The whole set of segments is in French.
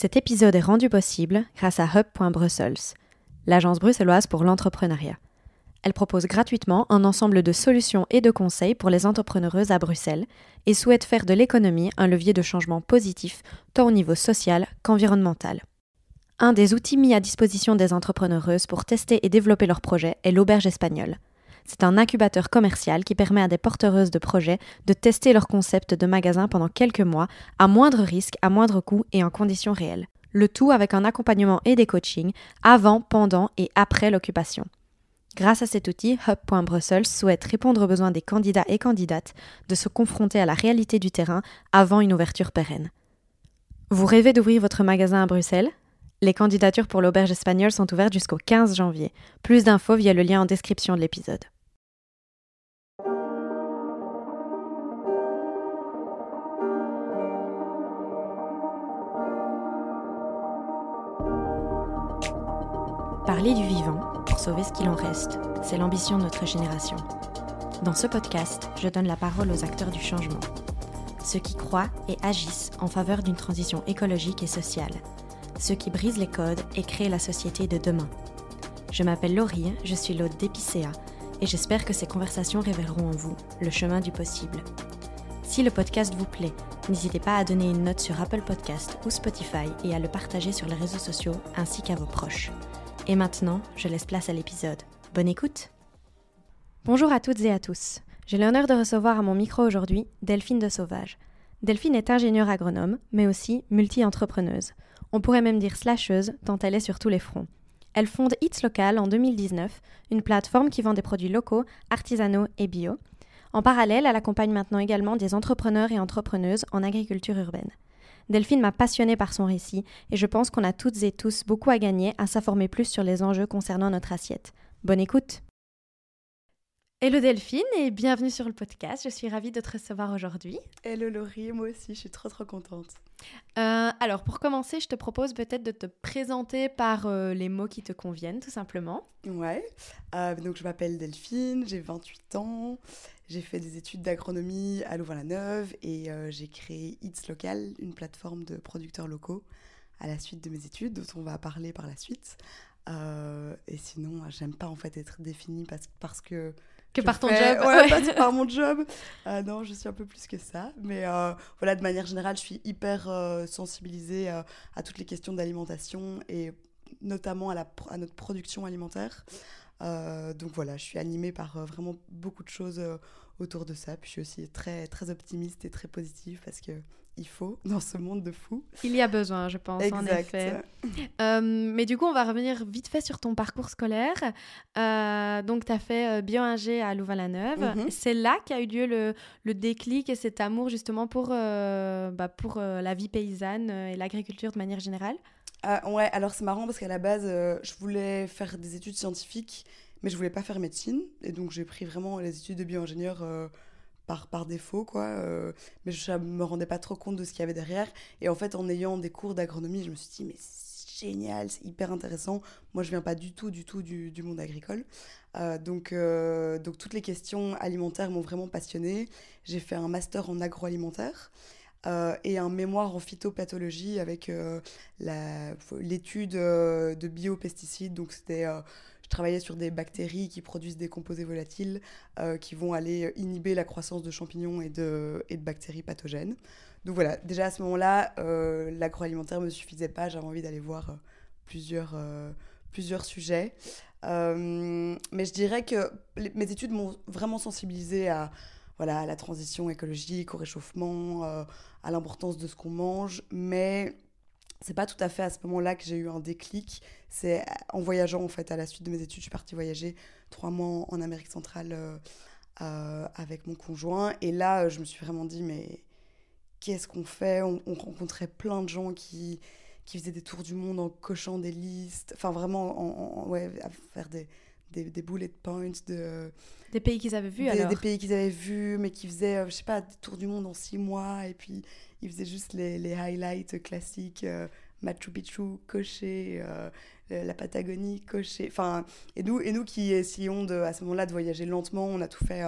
Cet épisode est rendu possible grâce à Hub.Brussels, l'agence bruxelloise pour l'entrepreneuriat. Elle propose gratuitement un ensemble de solutions et de conseils pour les entrepreneureuses à Bruxelles et souhaite faire de l'économie un levier de changement positif tant au niveau social qu'environnemental. Un des outils mis à disposition des entrepreneureuses pour tester et développer leurs projets est l'auberge espagnole. C'est un incubateur commercial qui permet à des porteuses de projets de tester leur concept de magasin pendant quelques mois, à moindre risque, à moindre coût et en conditions réelles. Le tout avec un accompagnement et des coachings avant, pendant et après l'occupation. Grâce à cet outil, Hub.Brussels souhaite répondre aux besoins des candidats et candidates de se confronter à la réalité du terrain avant une ouverture pérenne. Vous rêvez d'ouvrir votre magasin à Bruxelles? Les candidatures pour l'auberge espagnole sont ouvertes jusqu'au 15 janvier. Plus d'infos via le lien en description de l'épisode. Parler du vivant pour sauver ce qu'il en reste, c'est l'ambition de notre génération. Dans ce podcast, je donne la parole aux acteurs du changement, ceux qui croient et agissent en faveur d'une transition écologique et sociale, ceux qui brisent les codes et créent la société de demain. Je m'appelle Laurie, je suis l'hôte d'Epicéa et j'espère que ces conversations révéleront en vous le chemin du possible. Si le podcast vous plaît, n'hésitez pas à donner une note sur Apple Podcast ou Spotify et à le partager sur les réseaux sociaux ainsi qu'à vos proches. Et maintenant, je laisse place à l'épisode. Bonne écoute Bonjour à toutes et à tous. J'ai l'honneur de recevoir à mon micro aujourd'hui Delphine de Sauvage. Delphine est ingénieure agronome, mais aussi multi-entrepreneuse. On pourrait même dire slasheuse, tant elle est sur tous les fronts. Elle fonde It's Local en 2019, une plateforme qui vend des produits locaux, artisanaux et bio. En parallèle, elle accompagne maintenant également des entrepreneurs et entrepreneuses en agriculture urbaine. Delphine m'a passionnée par son récit et je pense qu'on a toutes et tous beaucoup à gagner à s'informer plus sur les enjeux concernant notre assiette. Bonne écoute Hello Delphine et bienvenue sur le podcast. Je suis ravie de te recevoir aujourd'hui. Hello Laurie, moi aussi, je suis trop trop contente. Euh, alors pour commencer, je te propose peut-être de te présenter par euh, les mots qui te conviennent tout simplement. Ouais, euh, donc je m'appelle Delphine, j'ai 28 ans, j'ai fait des études d'agronomie à Louvain-la-Neuve et j'ai créé It's Local, une plateforme de producteurs locaux à la suite de mes études, dont on va parler par la suite. Et sinon, j'aime pas en fait être définie parce, parce que que par ton job ouais, par mon job. Euh, non, je suis un peu plus que ça. Mais voilà, de manière générale, je suis hyper sensibilisée à toutes les questions d'alimentation et notamment à, la, à notre production alimentaire. Euh, donc voilà, je suis animée par euh, vraiment beaucoup de choses euh, autour de ça. Puis je suis aussi très, très optimiste et très positive parce que il faut dans ce monde de fou. Il y a besoin, je pense, en effet. mais du coup, on va revenir vite fait sur ton parcours scolaire. donc, tu as fait bio-ingé à Louvain-la-Neuve. Mhm. C'est là qu'a eu lieu le, le, déclic et cet amour justement pour, bah, pour la vie paysanne et l'agriculture de manière générale? Ah, ouais, alors c'est marrant parce qu'à la base, euh, je voulais faire des études scientifiques, mais je voulais pas faire médecine. Et donc j'ai pris vraiment les études de bio-ingénieur euh, par, défaut, quoi. Euh, mais je me rendais pas trop compte de ce qu'il y avait derrière. Et en fait, en ayant des cours d'agronomie, je me suis dit, mais c'est génial, c'est hyper intéressant. Moi, je viens pas du tout, du tout du, du monde agricole. donc, donc toutes les questions alimentaires m'ont vraiment passionnée. J'ai fait un master en agroalimentaire. Euh, et un mémoire en phytopathologie avec euh, l'étude euh, de biopesticides. Donc, c'était, travaillais sur des bactéries qui produisent des composés volatiles qui vont aller inhiber la croissance de champignons et de, bactéries pathogènes. Donc voilà, déjà à ce moment-là, l'agroalimentaire ne me suffisait pas. J'avais envie d'aller voir plusieurs, plusieurs sujets. mais je dirais que mes études m'ont vraiment sensibilisée à voilà, à la transition écologique, au réchauffement, euh, à l'importance de ce qu'on mange. Mais c'est pas tout à fait à ce moment-là que j'ai eu un déclic. C'est en voyageant, en fait, à la suite de mes études, je suis partie voyager trois mois en Amérique centrale euh, euh, avec mon conjoint. Et là, je me suis vraiment dit, mais qu'est-ce qu'on fait? On, rencontrait plein de gens qui, qui faisaient des tours du monde en cochant des listes. Enfin, vraiment, en, ouais, à faire des des, des bullet points de... Des pays qu'ils avaient vus des, alors? Des pays qu'ils avaient vus, mais qui faisaient, euh, je sais pas, des tours du monde en six mois, et puis ils faisaient juste les, les highlights classiques, euh, Machu Picchu, coché, euh, la Patagonie, coché. Enfin, et nous, et nous qui essayons de, à ce moment-là de voyager lentement, on a tout fait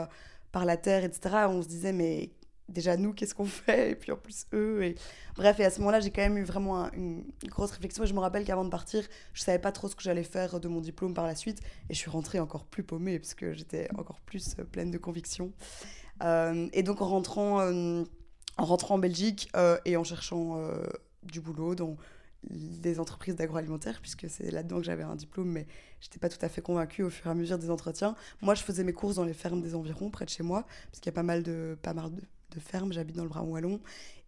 par la terre, etc., on se disait, mais déjà nous, qu'est-ce qu'on fait? Et puis en plus eux. Et... Bref, et à ce moment-là, j'ai quand même eu vraiment une grosse réflexion. Et je me rappelle qu'avant de partir, je savais pas trop ce que j'allais faire de mon diplôme par la suite. Et je suis rentrée encore plus paumée parce que j'étais encore plus euh, pleine de conviction. Euh, et donc en rentrant, euh, en rentrant en Belgique et en cherchant du boulot dans des entreprises d'agroalimentaire, puisque c'est là-dedans que j'avais un diplôme, mais je n'étais pas tout à fait convaincue au fur et à mesure des entretiens. Moi, je faisais mes courses dans les fermes des environs, près de chez moi, parce qu'il y a pas mal de, pas mal de, de ferme, j'habite dans le Brabant Wallon.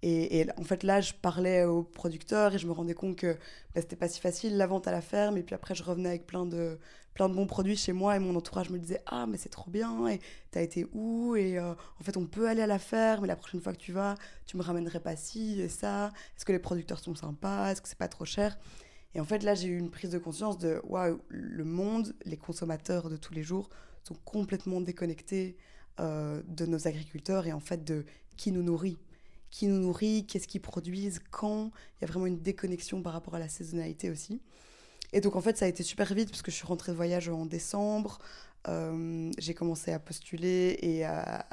Et, en fait, là, je parlais aux producteurs et je me rendais compte que bah, c'était pas si facile la vente à la ferme. Et puis après, je revenais avec plein de, plein de bons produits chez moi et mon entourage me disait Ah, mais c'est trop bien, et t'as été où Et euh, en fait, on peut aller à la ferme, et la prochaine fois que tu vas, tu me ramènerais pas ci et ça. Est-ce que les producteurs sont sympas? Est-ce que c'est pas trop cher? Et en fait, là, j'ai eu une prise de conscience de Waouh, le monde, les consommateurs de tous les jours sont complètement déconnectés euh, de nos agriculteurs et en fait de qui nous nourrit. Qui nous nourrit, qu'est-ce qu'ils produisent, quand? Il y a vraiment une déconnexion par rapport à la saisonnalité aussi. Et donc en fait, ça a été super vite parce que je suis rentrée de voyage en décembre. Euh, j'ai commencé à postuler et à,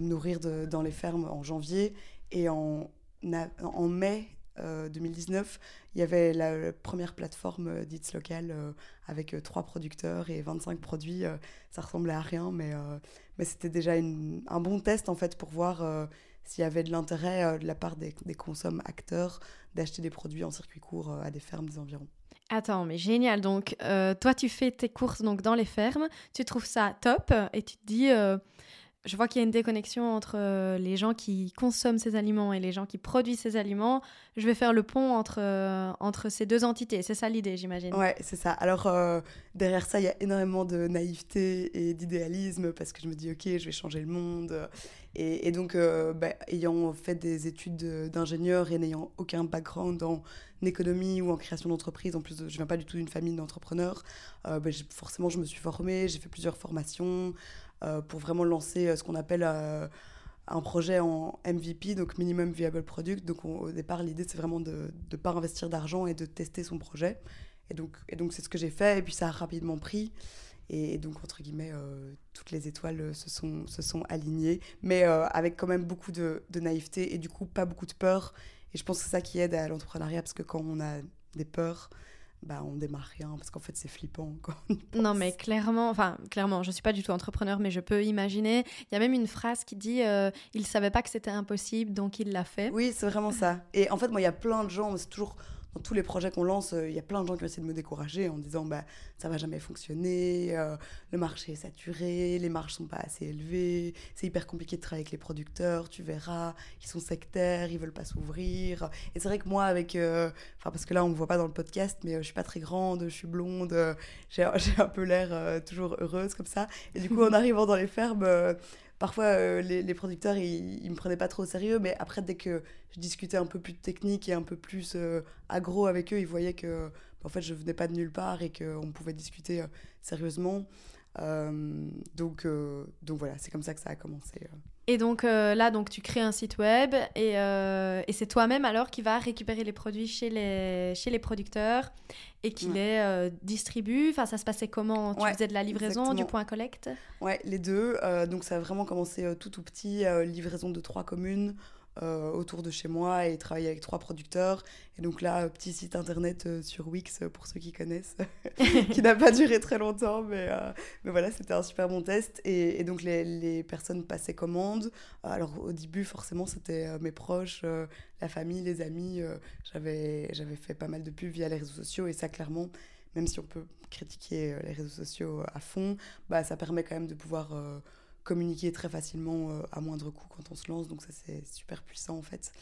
me nourrir dans les fermes en janvier. Et en, mai 2019, euh, il y avait la, première plateforme euh, d'Its Local euh, avec trois producteurs et 25 produits. ça ressemblait à rien, mais, c'était déjà un bon test en fait pour voir s'il y avait de l'intérêt de la part des, des consommes acteurs d'acheter des produits en circuit court à des fermes des environs. Attends, mais génial. Donc, toi, tu fais tes courses donc dans les fermes, tu trouves ça top et tu te dis, je vois qu'il y a une déconnexion entre euh, les gens qui consomment ces aliments et les gens qui produisent ces aliments. Je vais faire le pont entre, euh, entre ces deux entités. C'est ça l'idée, j'imagine. Ouais, c'est ça. Alors, euh, derrière ça, il y a énormément de naïveté et d'idéalisme parce que je me dis, OK, je vais changer le monde. Et, donc, bah, ayant fait des études d'ingénieur et n'ayant aucun background en économie ou en création d'entreprise, en plus, je ne viens pas du tout d'une famille d'entrepreneurs, bah, forcément, je me suis formée, j'ai fait plusieurs formations. Euh, pour vraiment lancer euh, ce qu'on appelle euh, un projet en MVP, donc Minimum Viable Product. Donc au départ, l'idée, c'est vraiment de ne pas investir d'argent et de tester son projet. Et donc, c'est ce que j'ai fait, et puis ça a rapidement pris. Et, donc, entre guillemets, toutes les étoiles se sont, alignées, mais avec quand même beaucoup de, naïveté et du coup, pas beaucoup de peur. Et je pense que c'est ça qui aide à l'entrepreneuriat, parce que quand on a des peurs, bah, on démarre rien parce qu'en fait c'est flippant non mais clairement, enfin clairement, je suis pas du tout entrepreneur mais je peux imaginer. Il y a même une phrase qui dit euh, il savait pas que c'était impossible donc il l'a fait. Oui c'est vraiment ça. Et en fait moi il y a plein de gens, c'est toujours dans tous les projets qu'on lance, euh, il y a plein de gens qui essaient de me décourager en disant bah ça va jamais fonctionner, euh, le marché est saturé, les marges sont pas assez élevées, c'est hyper compliqué de travailler avec les producteurs, tu verras, ils sont sectaires, ils veulent pas s'ouvrir. Et c'est vrai que moi avec, euh, enfin parce que là on me voit pas dans le podcast, mais je suis pas très grande, je suis blonde, j'ai un peu l'air toujours heureuse comme ça. Et du coup en arrivant dans les fermes parfois euh, les, producteurs ils, ils, me prenaient pas trop au sérieux mais après dès que je discutais un peu plus de technique et un peu plus euh, agro avec eux ils voyaient que en fait je venais pas de nulle part et qu'on pouvait discuter euh, sérieusement. Donc donc voilà c'est comme ça que ça a commencé et donc là, donc tu crées un site web et, et c'est toi-même alors qui va récupérer les produits chez les, chez les producteurs et qui les euh, distribue. Enfin, ça se passait comment? Tu faisais de la livraison, du point collecte? Ouais, les deux. Euh, donc ça a vraiment commencé euh, tout tout petit, livraison de trois communes. Autour de chez moi et travailler avec trois producteurs. Et donc là, petit site internet sur Wix pour ceux qui connaissent, qui n'a pas duré très longtemps, mais, mais voilà, c'était un super bon test. Et, donc les, personnes passaient commande. Alors au début, forcément, c'était mes proches, la famille, les amis. j'avais fait pas mal de pubs via les réseaux sociaux et ça clairement, même si on peut critiquer euh, les réseaux sociaux euh, à fond, bah, ça permet quand même de pouvoir euh, communiquer très facilement à moindre coût quand on se lance. Donc ça, c'est super puissant en fait.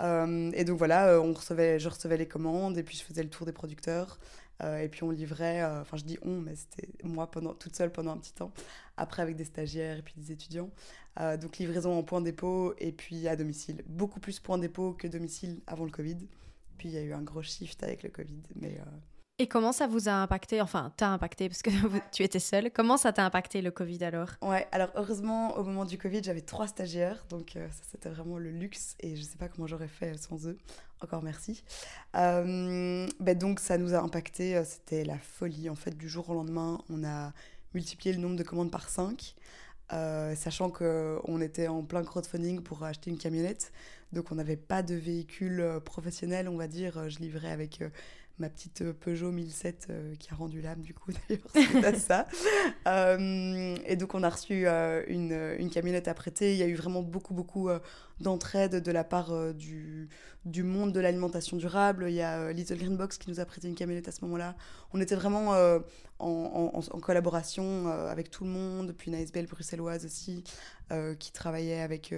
et donc voilà, on recevait, je recevais les commandes et puis je faisais le tour des producteurs. et puis on livrait, enfin je dis on, mais c'était moi pendant, toute seule pendant un petit temps, après avec des stagiaires et puis des étudiants. donc livraison en point dépôt et puis à domicile. Beaucoup plus point dépôt que domicile avant le Covid. Puis il y a eu un gros shift avec le Covid. Mais, euh, Et comment ça vous a impacté Enfin, t'as impacté parce que tu étais seule. Comment ça t'a impacté le Covid alors? Ouais, alors heureusement, au moment du Covid, j'avais trois stagiaires. Donc euh, ça, c'était vraiment le luxe. Et je sais pas comment j'aurais fait sans eux. Encore merci. Euh, ben donc ça nous a impacté. C'était la folie. En fait, du jour au lendemain, on a multiplié le nombre de commandes par 5. sachant qu'on était en plein crowdfunding pour acheter une camionnette. Donc on n'avait pas de véhicule professionnel, on va dire. Je livrais avec ma petite euh, Peugeot 1007 euh, qui a rendu l'âme du coup d'ailleurs ça. Euh, et donc on a reçu une, une, camionnette à prêter. Il y a eu vraiment beaucoup beaucoup d'entraide de la part du, du monde de l'alimentation durable. Il y a Little Green Box qui nous a prêté une camionnette à ce moment-là. On était vraiment en, en, en, collaboration avec tout le monde, puis une ASBL bruxelloise aussi qui travaillait avec,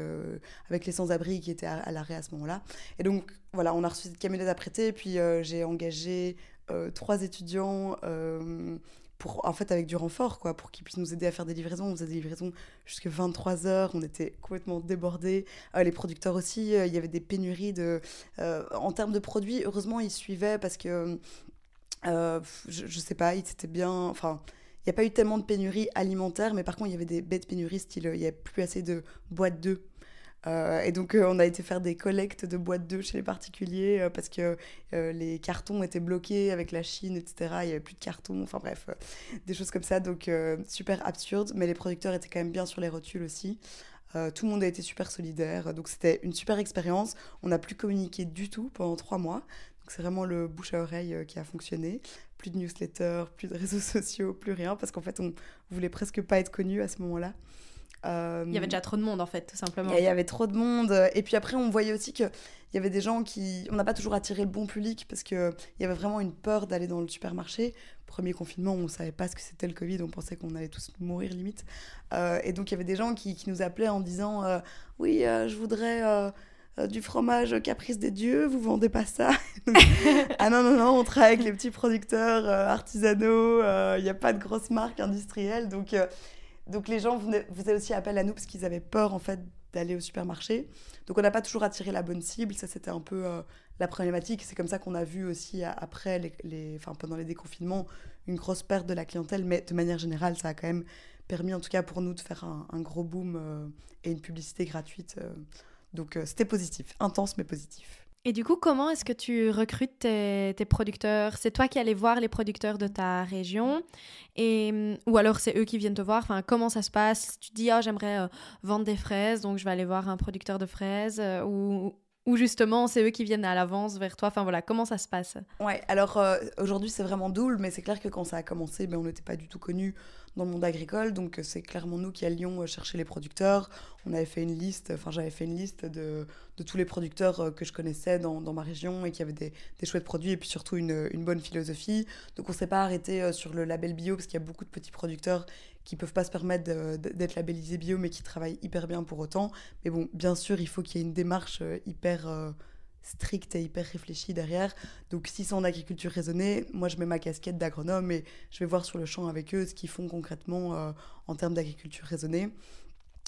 avec les sans-abri qui étaient à, à l'arrêt à ce moment-là. Et donc voilà, on a reçu cette camionnette à prêter, puis euh, j'ai engagé euh, trois étudiants euh, en fait, avec du renfort, quoi, pour qu'ils puissent nous aider à faire des livraisons. On faisait des livraisons jusqu'à 23 heures, on était complètement débordés. les producteurs aussi, il y avait des pénuries de, en termes de produits. Heureusement, ils suivaient parce que, je, je sais pas, ils étaient bien, enfin il n'y a pas eu tellement de pénuries alimentaires, mais par contre, il y avait des bêtes pénuries, style, il n'y avait plus assez de boîtes d'œufs euh, et donc, euh, on a été faire des collectes de boîtes d'œufs chez les particuliers euh, parce que les cartons étaient bloqués avec la Chine, etc. Il n'y avait plus de cartons, enfin bref, des choses comme ça. Donc, super absurde, mais les producteurs étaient quand même bien sur les rotules aussi. tout le monde a été super solidaire, donc c'était une super expérience. On n'a plus communiqué du tout pendant trois mois. Donc, c'est vraiment le bouche à oreille qui a fonctionné. Plus de newsletters, plus de réseaux sociaux, plus rien, parce qu'en fait, on voulait presque pas être connu à ce moment-là. Euh, il y avait déjà trop de monde en fait, tout simplement. Il y avait trop de monde. Et puis après, on voyait aussi qu'il y avait des gens qui. On n'a pas toujours attiré le bon public parce qu'il y avait vraiment une peur d'aller dans le supermarché. Premier confinement, on ne savait pas ce que c'était le Covid, on pensait qu'on allait tous mourir limite. Euh, et donc il y avait des gens qui, qui nous appelaient en disant euh, Oui, je voudrais. du fromage caprice des dieux, vous vendez pas ça Ah non, non, non, on travaille avec les petits producteurs artisanaux, il n'y a pas de grosses marques industrielles. Donc donc les gens faisaient aussi appel à nous parce qu'ils avaient peur en fait d'aller au supermarché. Donc on n'a pas toujours attiré la bonne cible, ça c'était un peu euh, la problématique. C'est comme ça qu'on a vu aussi après, les, enfin, pendant les déconfinements, une grosse perte de la clientèle. Mais de manière générale, ça a quand même permis en tout cas pour nous de faire un, gros boom euh, et une publicité gratuite. Euh. donc c'était positif, intense mais positif. Et du coup, comment est-ce que tu recrutes tes, producteurs? C'est toi qui allais voir les producteurs de ta région et, Ou alors c'est eux qui viennent te voir? Enfin, Comment ça se passe? Tu dis, ah, j'aimerais euh, vendre des fraises, donc je vais aller voir un producteur de fraises. Euh, ou, ou justement, c'est eux qui viennent à l'avance vers toi? Enfin voilà, comment ça se passe? Ouais, alors euh, aujourd'hui c'est vraiment double, mais c'est clair que quand ça a commencé, ben, on n'était pas du tout connus dans le monde agricole. Donc c'est clairement nous qui allions chercher les producteurs. On avait fait une liste, enfin j'avais fait une liste de, de, tous les producteurs que je connaissais dans, dans ma région et qui avaient des, des, chouettes produits et puis surtout une, une bonne philosophie. Donc on s'est pas arrêté sur le label bio parce qu'il y a beaucoup de petits producteurs qui peuvent pas se permettre d'être labellisés bio, mais qui travaillent hyper bien pour autant. Mais bon, bien sûr, il faut qu'il y ait une démarche euh, hyper euh, stricte et hyper réfléchie derrière. Donc, si c'est en agriculture raisonnée, moi, je mets ma casquette d'agronome et je vais voir sur le champ avec eux ce qu'ils font concrètement euh, en termes d'agriculture raisonnée.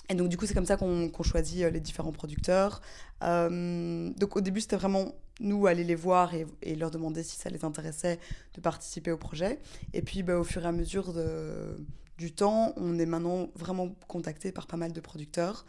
Et donc, du coup, c'est comme ça qu'on choisit les différents producteurs. donc, au début, c'était vraiment nous aller les voir et, et, leur demander si ça les intéressait de participer au projet. Et puis, bah, au fur et à mesure de du temps, on est maintenant vraiment contacté par pas mal de producteurs.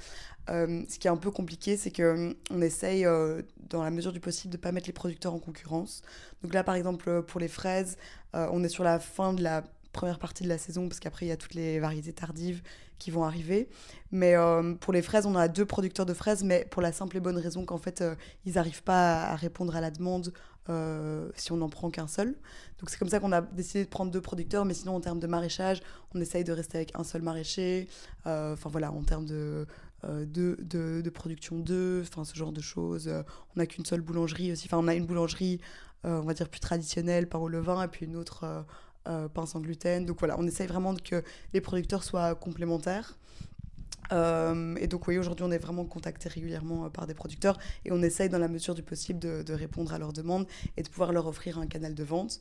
Euh, ce qui est un peu compliqué, c'est qu'on on essaye, euh, dans la mesure du possible, de ne pas mettre les producteurs en concurrence. Donc là, par exemple, pour les fraises, euh, on est sur la fin de la première partie de la saison, parce qu'après, il y a toutes les variétés tardives qui vont arriver. Mais pour les fraises, on a deux producteurs de fraises, mais pour la simple et bonne raison qu'en fait, ils n'arrivent pas à répondre à la demande euh, si on n'en prend qu'un seul. Donc c'est comme ça qu'on a décidé de prendre deux producteurs, mais sinon en termes de maraîchage, on essaye de rester avec un seul maraîcher. Euh, enfin voilà, en termes de, euh, de, de, production d'œufs, enfin ce genre de choses. on n'a qu'une seule boulangerie aussi. Enfin on a une boulangerie, on va dire plus traditionnelle, pain au levain, et puis une autre pain sans gluten. Donc voilà, on essaye vraiment que les producteurs soient complémentaires. Euh, et donc oui, aujourd'hui on est vraiment contacté régulièrement euh, par des producteurs et on essaye dans la mesure du possible de, répondre à leurs demandes et de pouvoir leur offrir un canal de vente.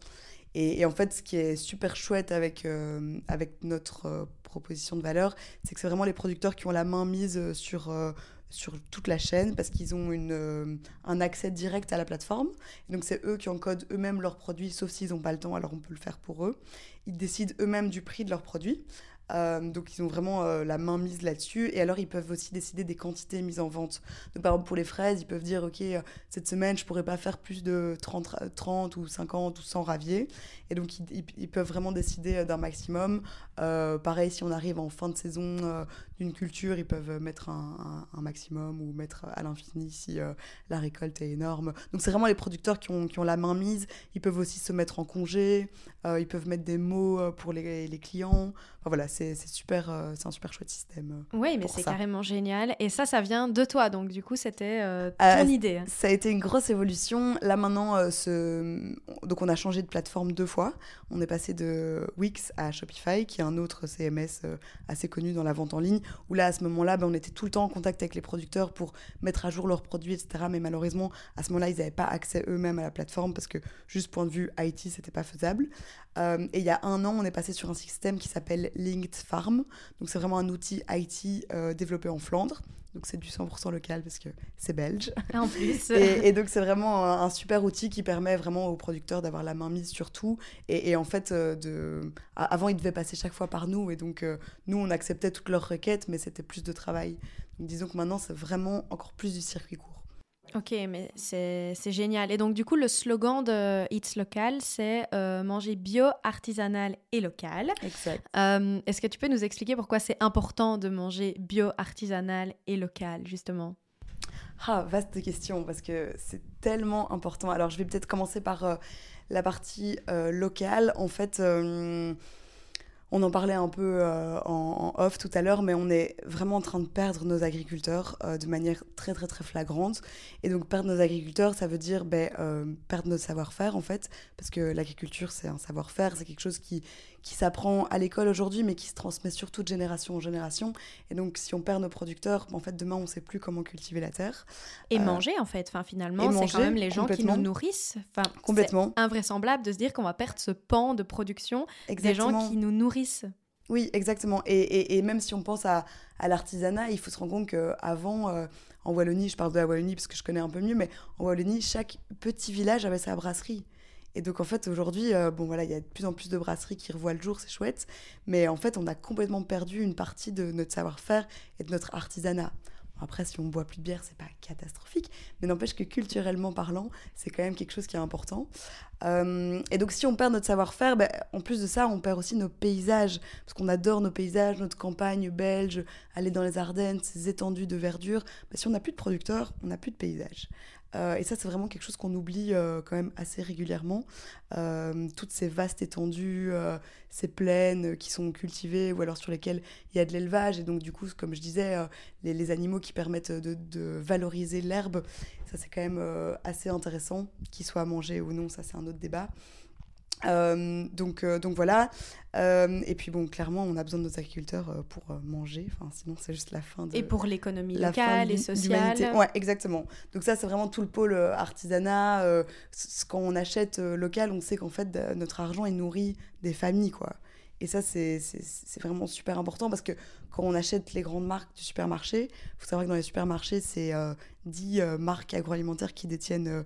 Et, en fait, ce qui est super chouette avec, euh, avec notre proposition de valeur, c'est que c'est vraiment les producteurs qui ont la main mise sur, sur toute la chaîne parce qu'ils ont une, un accès direct à la plateforme. Donc c'est eux qui encodent eux-mêmes leurs produits, sauf s'ils n'ont pas le temps, alors on peut le faire pour eux. Ils décident eux-mêmes du prix de leurs produits. Donc ils ont vraiment la main mise là-dessus. Et alors ils peuvent aussi décider des quantités mises en vente. Donc par exemple pour les fraises, ils peuvent dire, ok, cette semaine, je pourrais pas faire plus de 30, 30 ou 50 ou 100 raviers. Et donc ils, peuvent vraiment décider d'un maximum. pareil, si on arrive en fin de saison d'une culture, ils peuvent mettre un, maximum ou mettre à l'infini si la récolte est énorme. Donc c'est vraiment les producteurs qui ont, qui ont la main mise. Ils peuvent aussi se mettre en congé, euh, ils peuvent mettre des mots euh, pour les clients. Enfin, voilà, c'est super, euh, c'est un super chouette système. oui, mais c'est carrément génial. Et ça, ça vient de toi, donc du coup, c'était ton idée. Ça a été une grosse évolution. Là maintenant, ce... donc on a changé de plateforme deux fois. On est passé de Wix à Shopify, qui est un autre CMS assez connu dans la vente en ligne. Où là, à ce moment-là, ben, on était tout le temps en contact avec les producteurs pour mettre à jour leurs produits, etc. Mais malheureusement, à ce moment-là, ils n'avaient pas accès eux-mêmes à la plateforme parce que juste point de vue IT, c'était pas faisable. Euh, et il y a un an, on est passé sur un système qui s'appelle Linked Farm. Donc c'est vraiment un outil IT euh, développé en Flandre. Donc c'est du 100% local parce que c'est belge. En plus. et, donc c'est vraiment un, super outil qui permet vraiment aux producteurs d'avoir la main mise sur tout. Et, en fait, euh, de... avant ils devaient passer chaque fois par nous et donc nous on acceptait toutes leurs requêtes, mais c'était plus de travail. Donc disons que maintenant c'est vraiment encore plus du circuit court. Ok, mais c'est génial. Et donc, du coup, le slogan de It's Local, c'est euh, manger bio, artisanal et local. Exact. Euh, est-ce que tu peux nous expliquer pourquoi c'est important de manger bio, artisanal et local, justement? Ah, vaste question, parce que c'est tellement important. Alors, je vais peut-être commencer par euh, la partie locale. En fait on en parlait un peu euh, en, off tout à l'heure, mais on est vraiment en train de perdre nos agriculteurs euh, de manière très très très flagrante. Et donc perdre nos agriculteurs, ça veut dire ben, euh, perdre notre savoir-faire en fait, parce que l'agriculture c'est un savoir-faire, c'est quelque chose qui, qui s'apprend à l'école aujourd'hui, mais qui se transmet surtout de génération en génération. Et donc, si on perd nos producteurs, en fait, demain, on ne sait plus comment cultiver la terre. Et euh, manger, en fait. Enfin, finalement, c'est quand même les gens qui nous nourrissent. Enfin, complètement. invraisemblable de se dire qu'on va perdre ce pan de production des gens qui nous nourrissent. Oui, exactement. Et, et, même si on pense à, à l'artisanat, il faut se rendre compte qu'avant, euh, en Wallonie, je parle de la Wallonie parce que je connais un peu mieux, mais en Wallonie, chaque petit village avait sa brasserie. Et donc en fait aujourd'hui, euh, bon voilà, il y a de plus en plus de brasseries qui revoient le jour, c'est chouette. Mais en fait, on a complètement perdu une partie de notre savoir-faire et de notre artisanat. Après, si on boit plus de bière, c'est pas catastrophique, mais n'empêche que culturellement parlant, c'est quand même quelque chose qui est important. Euh, et donc, si on perd notre savoir-faire, ben, en plus de ça, on perd aussi nos paysages, parce qu'on adore nos paysages, notre campagne belge, aller dans les Ardennes, ces étendues de verdure. Ben, si on n'a plus de producteurs, on n'a plus de paysages. Euh, et ça, c'est vraiment quelque chose qu'on oublie euh, quand même assez régulièrement. Euh, toutes ces vastes étendues, ces plaines qui sont cultivées ou alors sur lesquelles il y a de l'élevage. Et donc, du coup, comme je disais, les, animaux qui permettent de, de valoriser l'herbe, ça, c'est quand même assez intéressant. Qu'ils soient mangés ou non, ça, c'est un autre débat. Euh, donc, euh, donc voilà. Euh, et puis bon, clairement, on a besoin de nos agriculteurs pour manger. Enfin, sinon, c'est juste la fin de. Et pour l'économie locale et sociale. Ouais, exactement. Donc ça, c'est vraiment tout le pôle artisanat. quand on achète local, on sait qu'en fait, notre argent est nourri des familles, quoi. Et ça, c'est vraiment super important parce que quand on achète les grandes marques du supermarché, il faut savoir que dans les supermarchés, c'est 10 marques agroalimentaires qui détiennent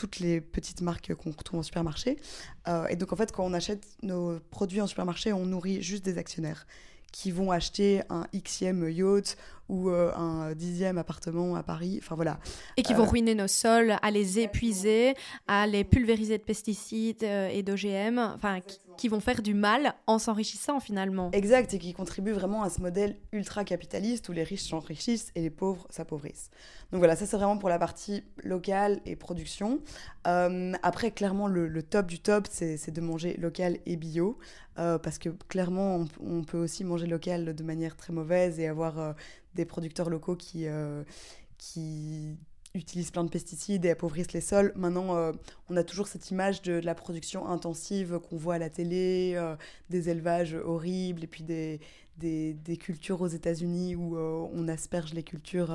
toutes les petites marques qu'on retrouve en supermarché. Euh, et donc, en fait, quand on achète nos produits en supermarché, on nourrit juste des actionnaires qui vont acheter un Xème yacht ou euh, un dixième appartement à Paris. Enfin voilà. Et qui vont euh, ruiner nos sols, à les épuiser, à les pulvériser de pesticides euh, et d'OGM, enfin qui vont faire du mal en s'enrichissant finalement. Exact, et qui contribuent vraiment à ce modèle ultra capitaliste où les riches s'enrichissent et les pauvres s'appauvrissent. Donc voilà, ça c'est vraiment pour la partie locale et production. après, clairement, le, top du top, c'est de manger local et bio. parce que clairement, on, on, peut aussi manger local de manière très mauvaise et avoir des producteurs locaux qui, euh, qui utilisent plein de pesticides et appauvrissent les sols. Maintenant, euh, on a toujours cette image de, la production intensive qu'on voit à la télé, euh, des élevages horribles et puis des, des, cultures aux États-Unis où on asperge les cultures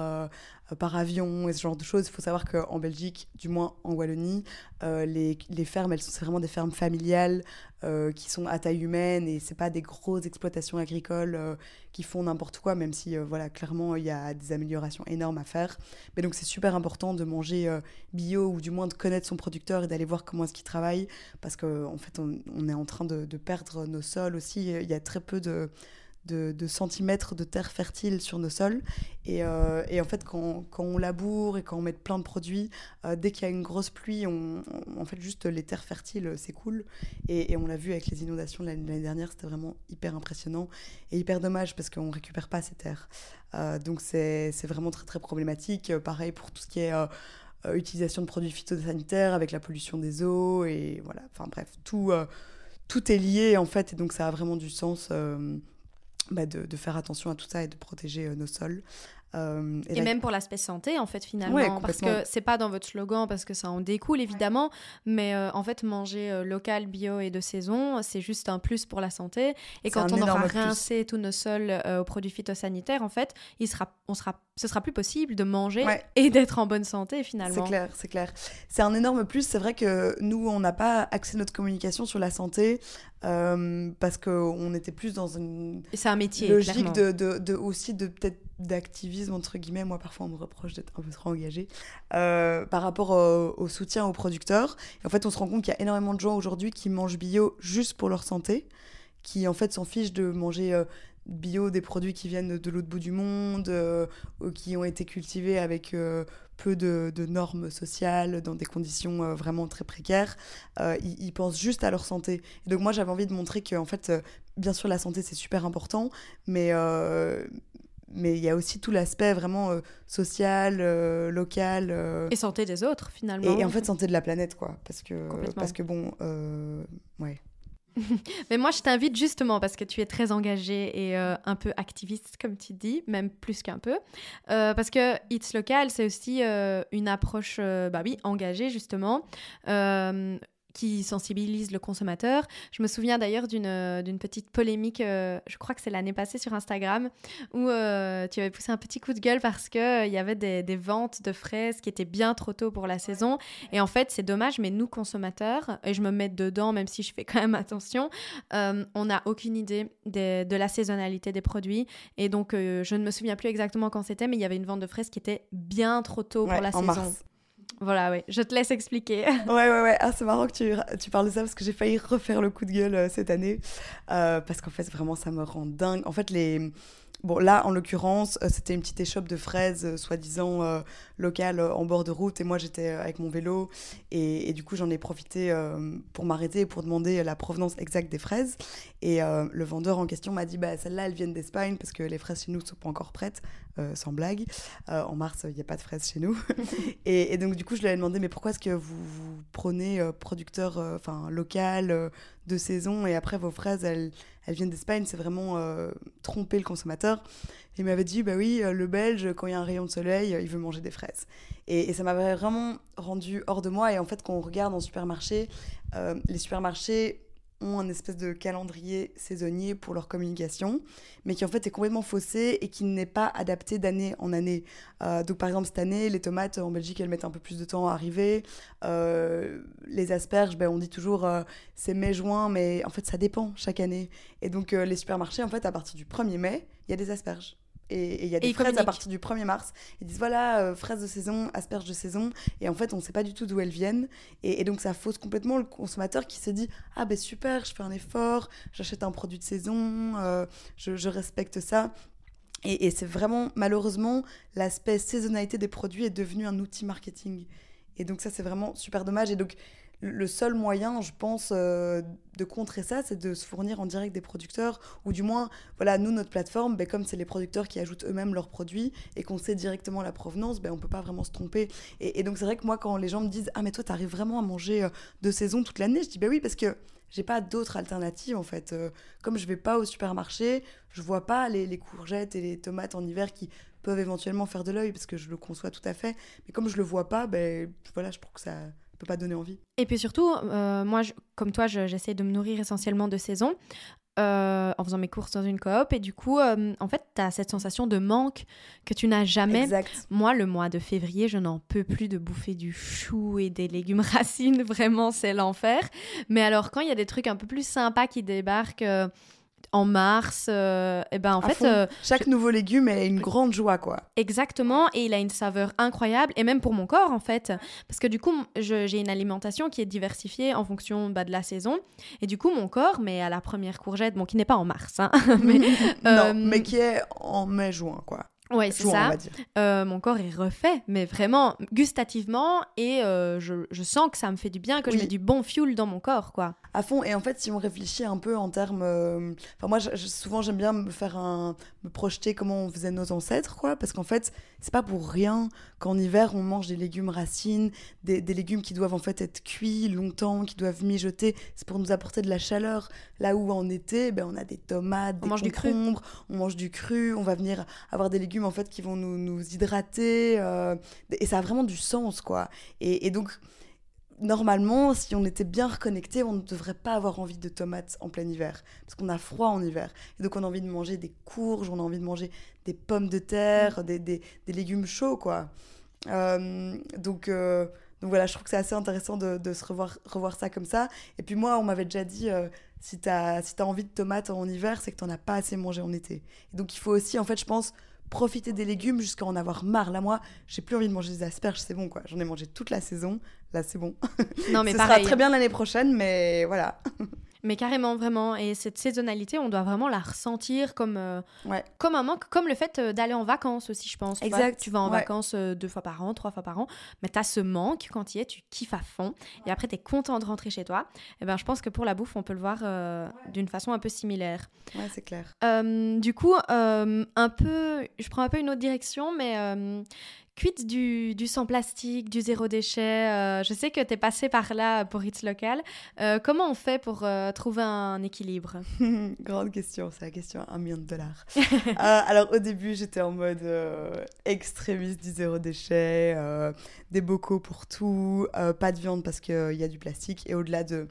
par avion et ce genre de choses. Il faut savoir qu'en Belgique, du moins en Wallonie, les, les, fermes, elles sont vraiment des fermes familiales qui sont à taille humaine et c'est pas des grosses exploitations agricoles qui font n'importe quoi, même si, euh, voilà, clairement, il y a des améliorations énormes à faire. Mais donc, c'est super important de manger euh, bio ou du moins de connaître son producteur et d'aller voir comment est-ce qu'il travaille, parce qu'en en fait, on, est en train de, perdre nos sols aussi. Il y a très peu de de, centimètres de terre fertile sur nos sols. Et, euh, et en fait, quand, quand, on laboure et quand on met plein de produits, euh, dès qu'il y a une grosse pluie, on, en fait, juste les terres fertiles s'écoulent. Et, on l'a vu avec les inondations de l'année dernière, c'était vraiment hyper impressionnant et hyper dommage parce qu'on ne récupère pas ces terres. Euh, donc c'est vraiment très très problématique. Pareil pour tout ce qui est utilisation de produits phytosanitaires avec la pollution des eaux et voilà. Enfin bref, tout, tout est lié en fait et donc ça a vraiment du sens. Bah, de, faire attention à tout ça et de protéger euh, nos sols. Euh, et, même pour l'aspect santé, en fait, finalement. parce que c'est pas dans votre slogan, parce que ça en découle, évidemment. Mais euh, en fait, manger local, bio et de saison, c'est juste un plus pour la santé. Et quand on aura rincé tous nos sols aux produits phytosanitaires, en fait, il sera, on sera, ce sera plus possible de manger et d'être en bonne santé, finalement. C'est clair, c'est clair. C'est un énorme plus. C'est vrai que nous, on n'a pas axé notre communication sur la santé euh, parce qu'on était plus dans une c'est un métier, logique de, de, de, aussi de peut-être d'activisme entre guillemets moi parfois on me reproche d'être un peu trop engagé euh, par rapport au, soutien aux producteurs en fait on se rend compte qu'il y a énormément de gens aujourd'hui qui mangent bio juste pour leur santé qui en fait s'en fichent de manger euh, bio des produits qui viennent de l'autre bout du monde qui ont été cultivés avec peu de, normes sociales, dans des conditions euh, vraiment très précaires. Euh, ils, pensent juste à leur santé. Et donc moi, j'avais envie de montrer que, en fait, euh, bien sûr, la santé, c'est super important, mais mais il y a aussi tout l'aspect vraiment social, local. Et santé des autres, finalement. Et, en fait, santé de la planète, quoi. Parce que, parce que bon, ouais. Mais moi, je t'invite justement parce que tu es très engagée et euh, un peu activiste, comme tu dis, même plus qu'un peu. Euh, parce que It's Local, c'est aussi euh, une approche, bah oui, engagée justement qui sensibilise le consommateur. Je me souviens d'ailleurs d'une euh, petite polémique, euh, je crois que c'est l'année passée sur Instagram, où euh, tu avais poussé un petit coup de gueule parce qu'il il y avait des, des, ventes de fraises qui étaient bien trop tôt pour la saison. Et en fait, c'est dommage, mais nous, consommateurs, et je me mets dedans, même si je fais quand même attention, on n'a aucune idée de, de, la saisonnalité des produits. Et donc, je ne me souviens plus exactement quand c'était, mais il y avait une vente de fraises qui était bien trop tôt pour la saison. Voilà, oui. Je te laisse expliquer. ouais, ouais, ouais. Ah, c'est marrant que tu, tu, parles de ça parce que j'ai failli refaire le coup de gueule euh, cette année. Euh, parce qu'en fait, vraiment, ça me rend dingue. En fait, les Bon, là, en l'occurrence, euh, c'était une petite échoppe de fraises, soi-disant locale, en bord de route. Et moi, j'étais avec mon vélo. Et, du coup, j'en ai profité pour m'arrêter et pour demander la provenance exacte des fraises. Et le vendeur en question m'a dit bah, celles-là, elles viennent d'Espagne parce que les fraises chez nous ne sont pas encore prêtes, sans blague. en mars, il n'y a pas de fraises chez nous. et, donc, du coup, je lui ai demandé mais pourquoi est-ce que vous, vous prenez producteur enfin local de saison et après vos fraises, elles, elles viennent d'Espagne, c'est vraiment euh, tromper le consommateur. Il m'avait dit, bah oui, euh, le Belge, quand il y a un rayon de soleil, euh, il veut manger des fraises. Et, ça m'avait vraiment rendu hors de moi. Et en fait, quand on regarde en supermarché, les supermarchés ont un espèce de calendrier saisonnier pour leur communication, mais qui en fait est complètement faussé et qui n'est pas adapté d'année en année. Euh, donc par exemple cette année, les tomates en Belgique, elles mettent un peu plus de temps à arriver. Euh, les asperges, ben, on dit toujours euh, c'est mai-juin, mais en fait ça dépend chaque année. Et donc les supermarchés, en fait à partir du 1er mai, il y a des asperges. Et il y a des fraises à partir du 1er mars. Ils disent voilà, euh, fraises de saison, asperges de saison. Et en fait, on ne sait pas du tout d'où elles viennent. Et, donc, ça fausse complètement le consommateur qui se dit ah ben super, je fais un effort, j'achète un produit de saison, euh, je, respecte ça. Et, et c'est vraiment, malheureusement, l'aspect saisonnalité des produits est devenu un outil marketing. Et donc, ça, c'est vraiment super dommage. Et donc, le seul moyen, je pense, euh, de contrer ça, c'est de se fournir en direct des producteurs, ou du moins, voilà, nous, notre plateforme, ben, comme c'est les producteurs qui ajoutent eux-mêmes leurs produits et qu'on sait directement la provenance, ben, on peut pas vraiment se tromper. Et, donc, c'est vrai que moi, quand les gens me disent Ah, mais toi, tu arrives vraiment à manger euh, de saison toute l'année, je dis Ben oui, parce que j'ai pas d'autres alternatives en fait. Euh, comme je vais pas au supermarché, je vois pas les, courgettes et les tomates en hiver qui peuvent éventuellement faire de l'œil parce que je le conçois tout à fait. Mais comme je le vois pas, ben voilà, je trouve que ça peut pas donner envie. Et puis surtout, euh, moi, comme toi, j'essaie de me nourrir essentiellement de saison. Euh, en faisant mes courses dans une coop et du coup euh, en fait tu as cette sensation de manque que tu n'as jamais exact. moi le mois de février je n'en peux plus de bouffer du chou et des légumes racines vraiment c'est l'enfer mais alors quand il y a des trucs un peu plus sympas qui débarquent en mars, et eh ben en À fait, euh, Chaque nouveau légume est une grande joie, quoi. Exactement, et il a une saveur incroyable, et même pour mon corps en fait, parce que du coup, j'ai une alimentation qui est diversifiée en fonction bah, de la saison, et du coup, mon corps, mais à la première courgette, bon, qui n'est pas en mars, hein, mais non, euh, mais qui est en mai-juin, quoi. Ouais, c'est on ça. Euh, mon corps est refait, mais vraiment gustativement, et euh, je, je sens que ça me fait du bien, que je Oui. mets du bon fuel dans mon corps, quoi. À fond. Et en fait, si on réfléchit un peu en termes. euh, Enfin, moi, je- je- souvent, j'aime bien me faire un. me projeter comment on faisait nos ancêtres, quoi. Parce qu'en fait, c'est pas pour rien qu'en hiver, on mange des légumes racines, des, des légumes qui doivent en fait être cuits longtemps, qui doivent mijoter. C'est pour nous apporter de la chaleur. Là où en été, ben, on a des tomates, On des mange du cru. concombres, on mange du cru, on va venir avoir des légumes en fait qui vont nous, nous hydrater. euh, et ça a vraiment du sens, quoi. Et, donc normalement, si on était bien reconnecté, on ne devrait pas avoir envie de tomates en plein hiver, parce qu'on a froid en hiver. Et donc on a envie de manger des courges, on a envie de manger des pommes de terre, des, légumes chauds, quoi. Euh, donc, euh, donc voilà, je trouve que c'est assez intéressant de, se revoir, revoir ça comme ça. Et puis moi, on m'avait déjà dit, si tu as, si t'as envie de tomates en hiver, c'est que tu n'en as pas assez mangé en été. Et donc il faut aussi, en fait, je pense, profiter des légumes jusqu'à en avoir marre. Là, moi, j'ai plus envie de manger des asperges, c'est bon, quoi. J'en ai mangé toute la saison. Là, c'est bon. Non, mais Ce pareil. sera très bien l'année prochaine, mais voilà. Mais carrément, vraiment. Et cette saisonnalité, on doit vraiment la ressentir comme, euh, Ouais. comme un manque, comme le fait euh, d'aller en vacances aussi, je pense. tu vois. Exact, Tu vas en ouais. vacances euh, deux fois par an, trois fois par an, mais tu as ce manque quand tu y es, tu kiffes à fond. Et après, tu es content de rentrer chez toi. Et ben, je pense que pour la bouffe, on peut le voir euh, d'une façon un peu similaire. Ouais, c'est clair. Euh, du coup, un peu, je prends un peu une autre direction, mais quid du, sans plastique, du zéro déchet euh, Je sais que tu es passé par là pour It's Local. Euh, comment on fait pour euh, trouver un équilibre? Grande question, c'est la question à un million de dollars. Alors au début, j'étais en mode extrémiste du zéro déchet, des bocaux pour tout, pas de viande parce qu'il y a du plastique. Et au-delà de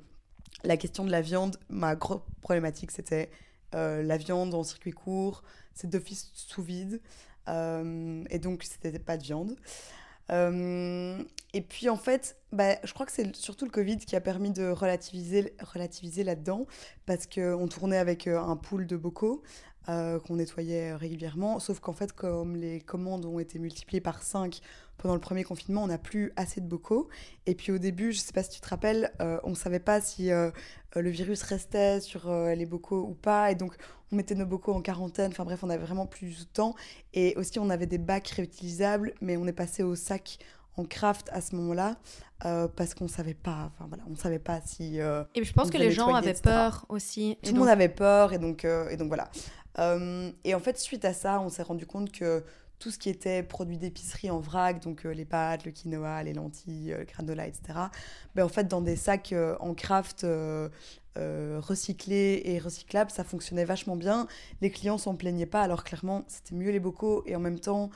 la question de la viande, ma grosse problématique, c'était la viande en circuit court, c'est d'office sous vide. Euh, et donc, c'était pas de viande. Euh, et puis en fait, bah, je crois que c'est surtout le Covid qui a permis de relativiser, relativiser là-dedans, parce qu'on tournait avec euh, un pool de bocaux qu'on nettoyait régulièrement, sauf qu'en fait, comme les commandes ont été multipliées par 5 pendant le premier confinement, on n'a plus assez de bocaux. Et puis au début, je sais pas si tu te rappelles, euh, on ne savait pas si euh, euh, le virus restait sur euh, les bocaux ou pas, et donc on mettait nos bocaux en quarantaine, enfin bref, on avait vraiment plus de temps. Et aussi, on avait des bacs réutilisables, mais on est passé au sac en craft à ce moment-là euh, parce qu'on savait pas, enfin voilà, on savait pas si euh, Et je pense que les gens nettoyer, avaient etc. peur aussi. tout le monde donc- avait peur et donc euh, et donc voilà. Et en fait, suite à ça, on s'est rendu compte que tout ce qui était produit d'épicerie en vrac, donc euh, les pâtes, le quinoa, les lentilles, euh, le granola, etc. Ben en fait, dans des sacs euh, en craft recyclés et recyclables, ça fonctionnait vachement bien. Les clients s'en plaignaient pas, alors clairement, c'était mieux les bocaux et en même temps,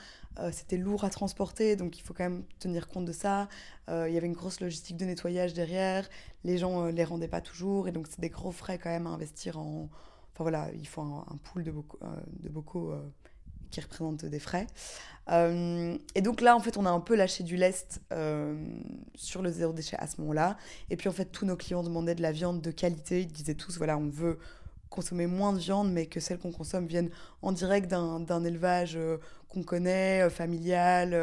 c'était lourd à transporter, donc il faut quand même tenir compte de ça. Il y avait une grosse logistique de nettoyage derrière. Les gens les rendaient pas toujours, et donc c'est des gros frais quand même à investir en. Enfin voilà, il faut un, pool de bocaux, qui représente des frais. Euh, et donc là, en fait, on a un peu lâché du lest euh, sur le zéro déchet à ce moment-là. Et puis en fait, tous nos clients demandaient de la viande de qualité. Ils disaient tous, voilà, on veut consommer moins de viande, mais que celle qu'on consomme vienne en direct d'un élevage euh, qu'on connaît, familial,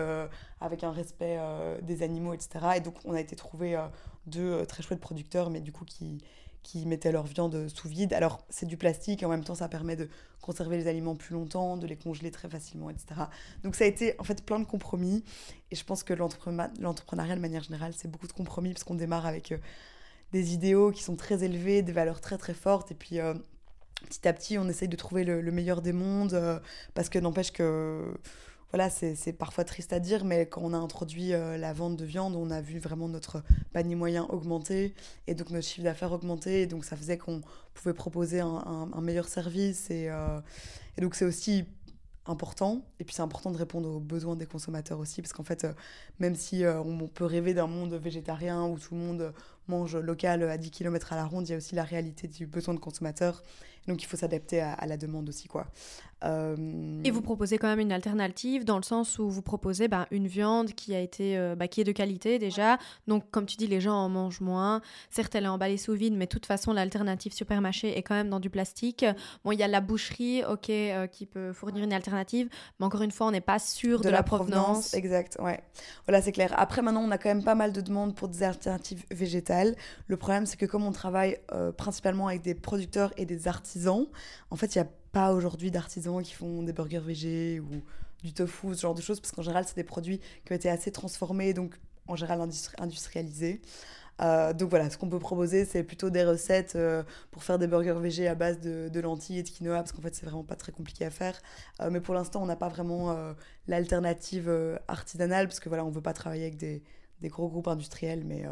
avec un respect des animaux, etc. Et donc, on a été trouver deux très chouettes producteurs, mais du coup, qui, qui mettaient leur viande sous vide. Alors, c'est du plastique, et en même temps, ça permet de conserver les aliments plus longtemps, de les congeler très facilement, etc. Donc, ça a été en fait plein de compromis. Et je pense que l'entrepreneur- l'entrepreneuriat, de manière générale, c'est beaucoup de compromis, parce qu'on démarre avec euh, des idéaux qui sont très élevés, des valeurs très très fortes, et puis. euh, petit à petit, on essaye de trouver le, le meilleur des mondes, euh, parce que n'empêche que, voilà, c'est parfois triste à dire, mais quand on a introduit euh, la vente de viande, on a vu vraiment notre panier moyen augmenter, et donc notre chiffre d'affaires augmenter, et donc ça faisait qu'on pouvait proposer un, meilleur service, et, euh, et donc c'est aussi important, et puis c'est important de répondre aux besoins des consommateurs aussi, parce qu'en fait, euh, même si on peut rêver d'un monde végétarien où tout le monde mange local à 10 km à la ronde, il y a aussi la réalité du besoin de consommateur. Donc il faut s'adapter à, à, la demande aussi. quoi. Euh, Et vous proposez quand même une alternative dans le sens où vous proposez bah, une viande qui a été euh, bah, qui est de qualité déjà. Donc comme tu dis, les gens en mangent moins. Certes, elle est emballée sous vide, mais de toute façon, l'alternative supermarché est quand même dans du plastique. Bon, il y a la boucherie, ok, euh, qui peut fournir une alternative, mais encore une fois, on n'est pas sûr de, la, provenance. Exact, ouais. Voilà, c'est clair. Après, maintenant, on a quand même pas mal de demandes pour des alternatives végétales. Le problème, c'est que comme on travaille principalement avec des producteurs et des artisans, en fait, il y a pas aujourd'hui d'artisans qui font des burgers végés ou du tofu, ce genre de choses, parce qu'en général, c'est des produits qui ont été assez transformés, donc en général industrialisés. Euh, donc voilà, ce qu'on peut proposer, c'est plutôt des recettes euh, pour faire des burgers végés à base de, lentilles et de quinoa, parce qu'en fait, c'est vraiment pas très compliqué à faire. Euh, mais pour l'instant, on n'a pas vraiment l'alternative artisanale, parce que voilà, on veut pas travailler avec des, gros groupes industriels, mais,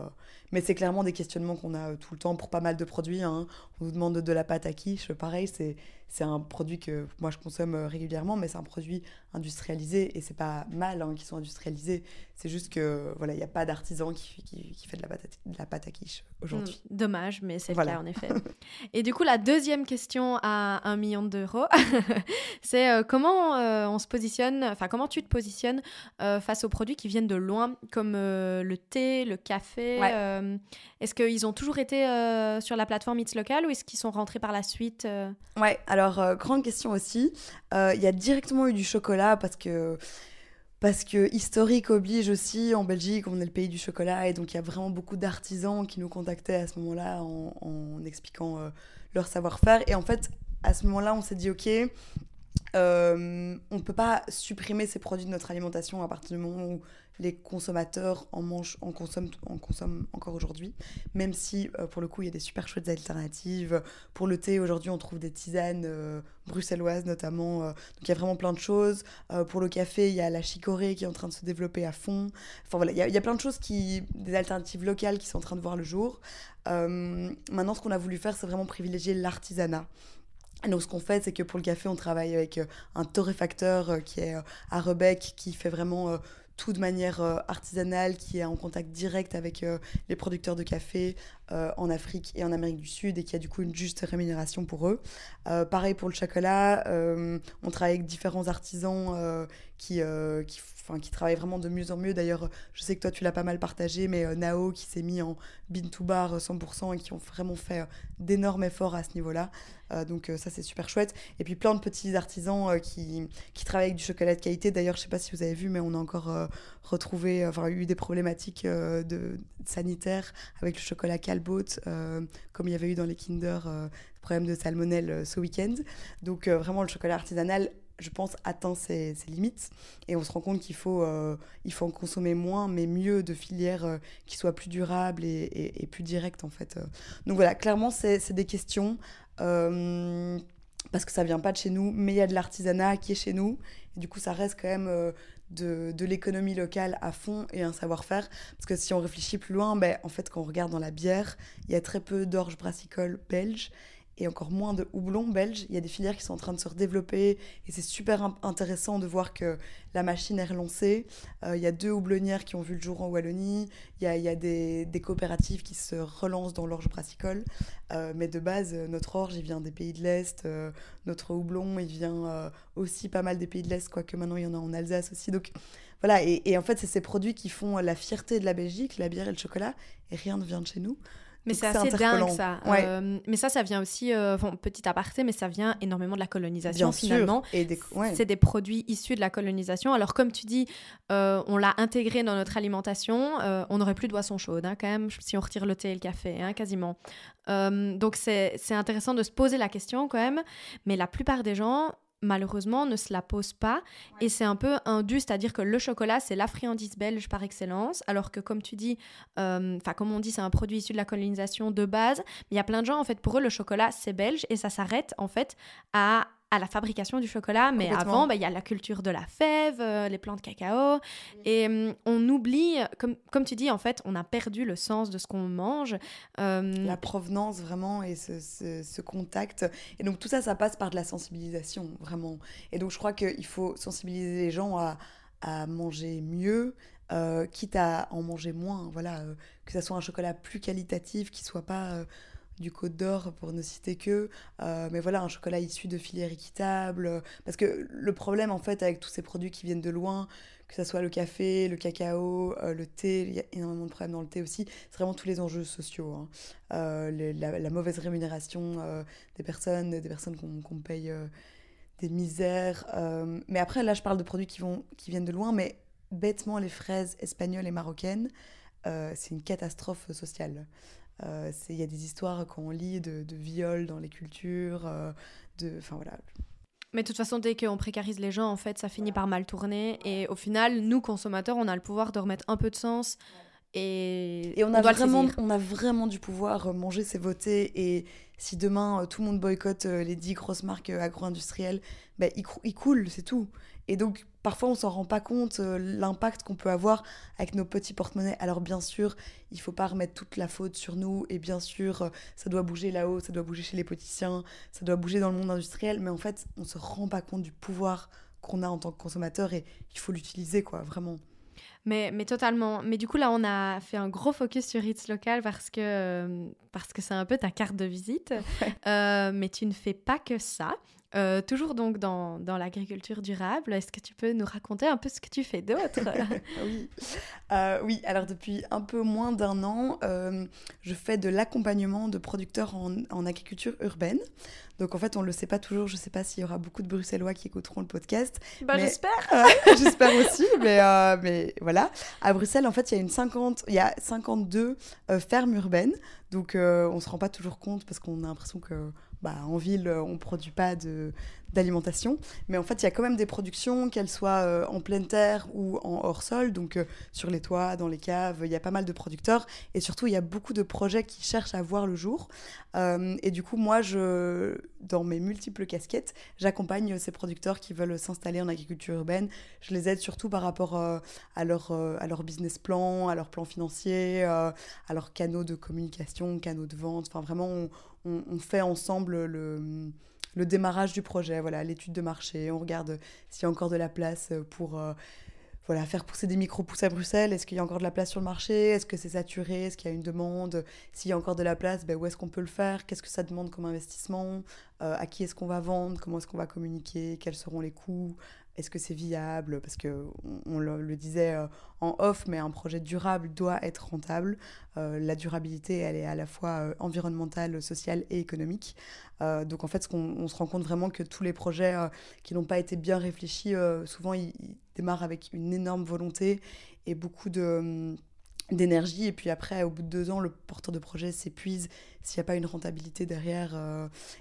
mais c'est clairement des questionnements qu'on a tout le temps pour pas mal de produits. Hein. On nous demande de la pâte à quiche, pareil, c'est c'est un produit que moi je consomme euh, régulièrement, mais c'est un produit industrialisé et c'est pas mal hein, qu'ils soient industrialisés. C'est juste que voilà, il n'y a pas d'artisan qui, qui, fait de la, pâte à, de la pâte à quiche aujourd'hui. Hmm, dommage, mais c'est le cas en effet. et du coup, la deuxième question à un million d'euros, c'est euh, comment euh, on se positionne, enfin comment tu te positionnes face aux produits qui viennent de loin, comme le thé, le café. est-ce qu'ils ont toujours été sur la plateforme It's Local ou est-ce qu'ils sont rentrés par la suite Ouais, alors euh, grande question aussi. Euh, il y a directement eu du chocolat parce que parce que historique oblige aussi, en Belgique, on est le pays du chocolat, et donc il y a vraiment beaucoup d'artisans qui nous contactaient à ce moment-là en, expliquant euh, leur savoir-faire. Et en fait, à ce moment-là, on s'est dit, ok, on ne peut pas supprimer ces produits de notre alimentation à partir du moment où les consommateurs en mangent, en consomment, en consomment encore aujourd'hui. Même si, euh, pour le coup, il y a des super chouettes alternatives. Pour le thé, aujourd'hui, on trouve des tisanes euh, bruxelloises notamment. Euh. donc, il y a vraiment plein de choses. pour le café, il y a la chicorée qui est en train de se développer à fond. Enfin, voilà, il y, a, il y a plein de choses, qui, des alternatives locales qui sont en train de voir le jour. maintenant, ce qu'on a voulu faire, c'est vraiment privilégier l'artisanat. Donc ce qu'on fait, c'est que pour le café, on travaille avec un torréfacteur qui est à Rebec, qui fait vraiment tout de manière euh, artisanale, qui est en contact direct avec euh, les producteurs de café euh, en Afrique et en Amérique du Sud et qui a du coup une juste rémunération pour eux. pareil pour le chocolat, on travaille avec différents artisans qui, travaillent vraiment de mieux en mieux. D'ailleurs, je sais que toi tu l'as pas mal partagé, mais Nao qui s'est mis en bin to bar 100% et qui ont vraiment fait d'énormes efforts à ce niveau-là. Euh, donc euh, ça, c'est super chouette. Et puis plein de petits artisans euh, qui, qui travaillent avec du chocolat de qualité. D'ailleurs, je sais pas si vous avez vu, mais on a encore retrouvé, enfin, eu des problématiques de, sanitaires avec le chocolat Calbot, comme il y avait eu dans les Kinder, problème de salmonelle ce week-end. Donc vraiment, le chocolat artisanal je pense, atteint ses, limites. Et on se rend compte qu'il faut, faut en consommer moins, mais mieux de filières qui soient plus durables et, et, plus directes, en fait. Donc voilà, clairement, c'est des questions. Euh, parce que ça vient pas de chez nous, mais il y a de l'artisanat qui est chez nous. Et du coup, ça reste quand même euh, de, de l'économie locale à fond et un savoir-faire. Parce que si on réfléchit plus loin, ben, en fait, quand on regarde dans la bière, il y a très peu d'orge brassicole belge et encore moins de houblon belge. Il y a des filières qui sont en train de se redévelopper et c'est super intéressant de voir que la machine est relancée. Euh, il y a deux houblonnières qui ont vu le jour en Wallonie. Il y a, des, coopératives qui se relancent dans l'orge brassicole. Euh, mais de base, notre orge, il vient des pays de l'Est. Euh, notre houblon, il vient aussi pas mal des pays de l'Est, quoique maintenant il y en a en Alsace aussi. Donc voilà, et en fait, c'est ces produits qui font la fierté de la Belgique, la bière et le chocolat, et rien ne vient de chez nous. Mais c'est assez dingue ça. Euh, mais ça, ça vient aussi, euh, petit aparté, mais ça vient énormément de la colonisation finalement. Et C'est des produits issus de la colonisation. Alors comme tu dis, euh, on l'a intégré dans notre alimentation, on n'aurait plus de boissons chaudes hein, quand même, si on retire le thé et le café, hein, quasiment. donc c'est intéressant de se poser la question quand même. Mais la plupart des gens malheureusement, ne se la pose pas. Et c'est un peu indu, c'est-à-dire que le chocolat, c'est la friandise belge par excellence, alors que comme tu dis, euh, enfin comme on dit, c'est un produit issu de la colonisation de base. Mais il y a plein de gens, en fait, pour eux, le chocolat, c'est belge et ça s'arrête, en fait, à à la fabrication du chocolat, mais avant, bah, il y a la culture de la fève, euh, les plantes de cacao, et hum, on oublie, comme, comme tu dis, en fait, on a perdu le sens de ce qu'on mange. Hum, la provenance, vraiment, et ce, ce, contact. Et donc, tout ça, ça passe par de la sensibilisation, vraiment. Et donc, je crois qu'il faut sensibiliser les gens à, à manger mieux, quitte à en manger moins, voilà, que ça soit un chocolat plus qualitatif, qui soit pas du Côte d'Or pour ne citer que, mais voilà, un chocolat issu de filières équitables. Parce que le problème, en fait, avec tous ces produits qui viennent de loin, que ce soit le café, le cacao, euh, le thé, il y a énormément de problèmes dans le thé aussi. C'est vraiment tous les enjeux sociaux. Hein. Euh, la, mauvaise rémunération euh, des personnes, des personnes qu'on paye des misères. mais après, là, je parle de produits qui, vont, qui viennent de loin, mais bêtement, les fraises espagnoles et marocaines, c'est une catastrophe sociale. Il y a des histoires qu'on lit de, de viols dans les cultures, de... Enfin voilà, mais de toute façon, dès qu'on précarise les gens, en fait, ça finit par mal tourner. Et au final, nous, consommateurs, on a le pouvoir de remettre un peu de sens. Et, et on, a vraiment, on a vraiment du pouvoir. Euh, manger, c'est voter. Et si demain, euh, tout le monde boycotte euh, les 10 grosses marques agro-industrielles, ils, ils coulent, c'est tout. Et donc, parfois, on s'en rend pas compte, euh, l'impact qu'on peut avoir avec nos petits porte-monnaies. Alors, bien sûr, il faut pas remettre toute la faute sur nous. Et bien sûr, euh, ça doit bouger là-haut, ça doit bouger chez les politiciens, ça doit bouger dans le monde industriel. Mais en fait, on se rend pas compte du pouvoir qu'on a en tant que consommateur et il faut l'utiliser, quoi, vraiment. Mais, mais totalement. Mais du coup, là, on a fait un gros focus sur Ritz Local parce que euh, parce que c'est un peu ta carte de visite. mais tu ne fais pas que ça. Euh, toujours donc dans, dans l'agriculture durable, est-ce que tu peux nous raconter un peu ce que tu fais d'autre oui. Euh, oui, alors depuis un peu moins d'un an, euh, je fais de l'accompagnement de producteurs en, en, agriculture urbaine. Donc en fait, on ne le sait pas toujours, je ne sais pas s'il y aura beaucoup de Bruxellois qui écouteront le podcast. Bah, j'espère J'espère aussi, mais, mais voilà. À Bruxelles, en fait, il y a, une 50, il y a 52 fermes urbaines, donc on ne se rend pas toujours compte parce qu'on a l'impression que bah, en ville, euh, on ne produit pas d'alimentation. Mais en fait, il y a quand même des productions, qu'elles soient euh, en pleine terre ou en hors sol, donc euh, sur les toits, dans les caves, il y a pas mal de producteurs. Et surtout, il y a beaucoup de projets qui cherchent à voir le jour. et du coup, moi, je, dans mes multiples casquettes, j'accompagne ces producteurs qui veulent s'installer en agriculture urbaine. Je les aide surtout par rapport à, leur, à leur business plan, à leur plan financier, à leurs canaux de communication, canaux de vente. Enfin, vraiment, on, on, fait ensemble le, démarrage du projet, voilà, l'étude de marché, on regarde s'il y a encore de la place pour euh, voilà, faire pousser des micro-pousses à Bruxelles. Est-ce qu'il y a encore de la place sur le marché? Est-ce que c'est saturé? Est-ce qu'il y a une demande? S'il y a encore de la place, ben, où est-ce qu'on peut le faire? Qu'est-ce que ça demande comme investissement? Euh, À qui est-ce qu'on va vendre? Comment est-ce qu'on va communiquer? Quels seront les coûts? Est-ce que c'est viable? Parce que on, le, disait euh, en off, mais un projet durable doit être rentable. Euh, la durabilité, elle est à la fois euh, environnementale, sociale et économique. donc en fait, on, se rend compte vraiment que tous les projets qui n'ont pas été bien réfléchis, souvent ils, démarrent avec une énorme volonté et beaucoup de hum, d'énergie et puis après au bout de deux ans le porteur de projet s'épuise s'il n'y a pas une rentabilité derrière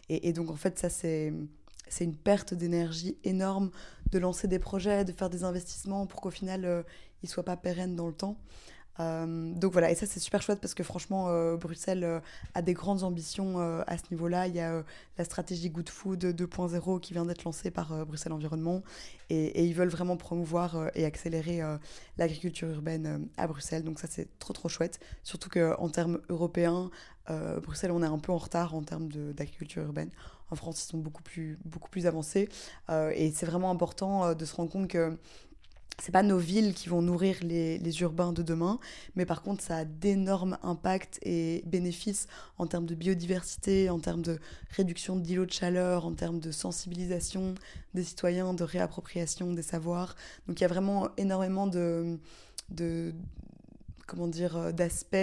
et, donc en fait ça c'est c'est une perte d'énergie énorme de lancer des projets, de faire des investissements pour qu'au final, euh, ils ne soient pas pérennes dans le temps. Euh, donc voilà, et ça c'est super chouette parce que franchement, euh, Bruxelles a des grandes ambitions à ce niveau-là. Il y a la stratégie Good Food 2.0 qui vient d'être lancée par Bruxelles Environnement et, ils veulent vraiment promouvoir et accélérer l'agriculture urbaine à Bruxelles. Donc ça c'est trop trop chouette, surtout qu'en termes européens, Bruxelles on est un peu en retard en termes d'agriculture urbaine. En France, ils sont beaucoup plus, beaucoup plus avancés. Euh, et c'est vraiment important euh, de se rendre compte que c'est pas nos villes qui vont nourrir les, les, urbains de demain, mais par contre, ça a d'énormes impacts et bénéfices en termes de biodiversité, en termes de réduction d'îlots de chaleur, en termes de sensibilisation des citoyens, de réappropriation des savoirs. Donc il y a vraiment énormément de, de comment dire, euh, d'aspects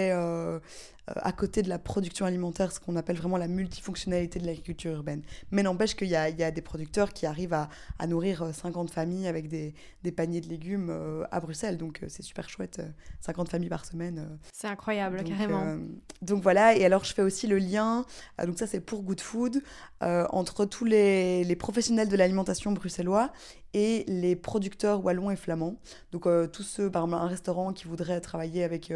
à côté de la production alimentaire, ce qu'on appelle vraiment la multifonctionnalité de l'agriculture urbaine. Mais n'empêche qu'il y, y a, des producteurs qui arrivent à, à, nourrir 50 euh, familles avec des, des paniers de légumes euh, à Bruxelles. Donc c'est super chouette, 50 familles par semaine. C'est incroyable, carrément. donc voilà, et alors je fais aussi le lien, donc ça c'est pour Good Food, entre tous les, les professionnels de l'alimentation bruxellois et les producteurs wallons et flamands. Donc tous ceux, par exemple un restaurant qui voudrait travailler avec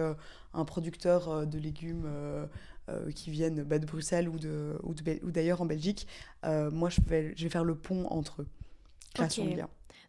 un producteur euh, de légumes euh, euh, qui viennent bah, de Bruxelles ou, de, ou, d'ailleurs en Belgique, moi je vais, je vais faire le pont entre eux. Création de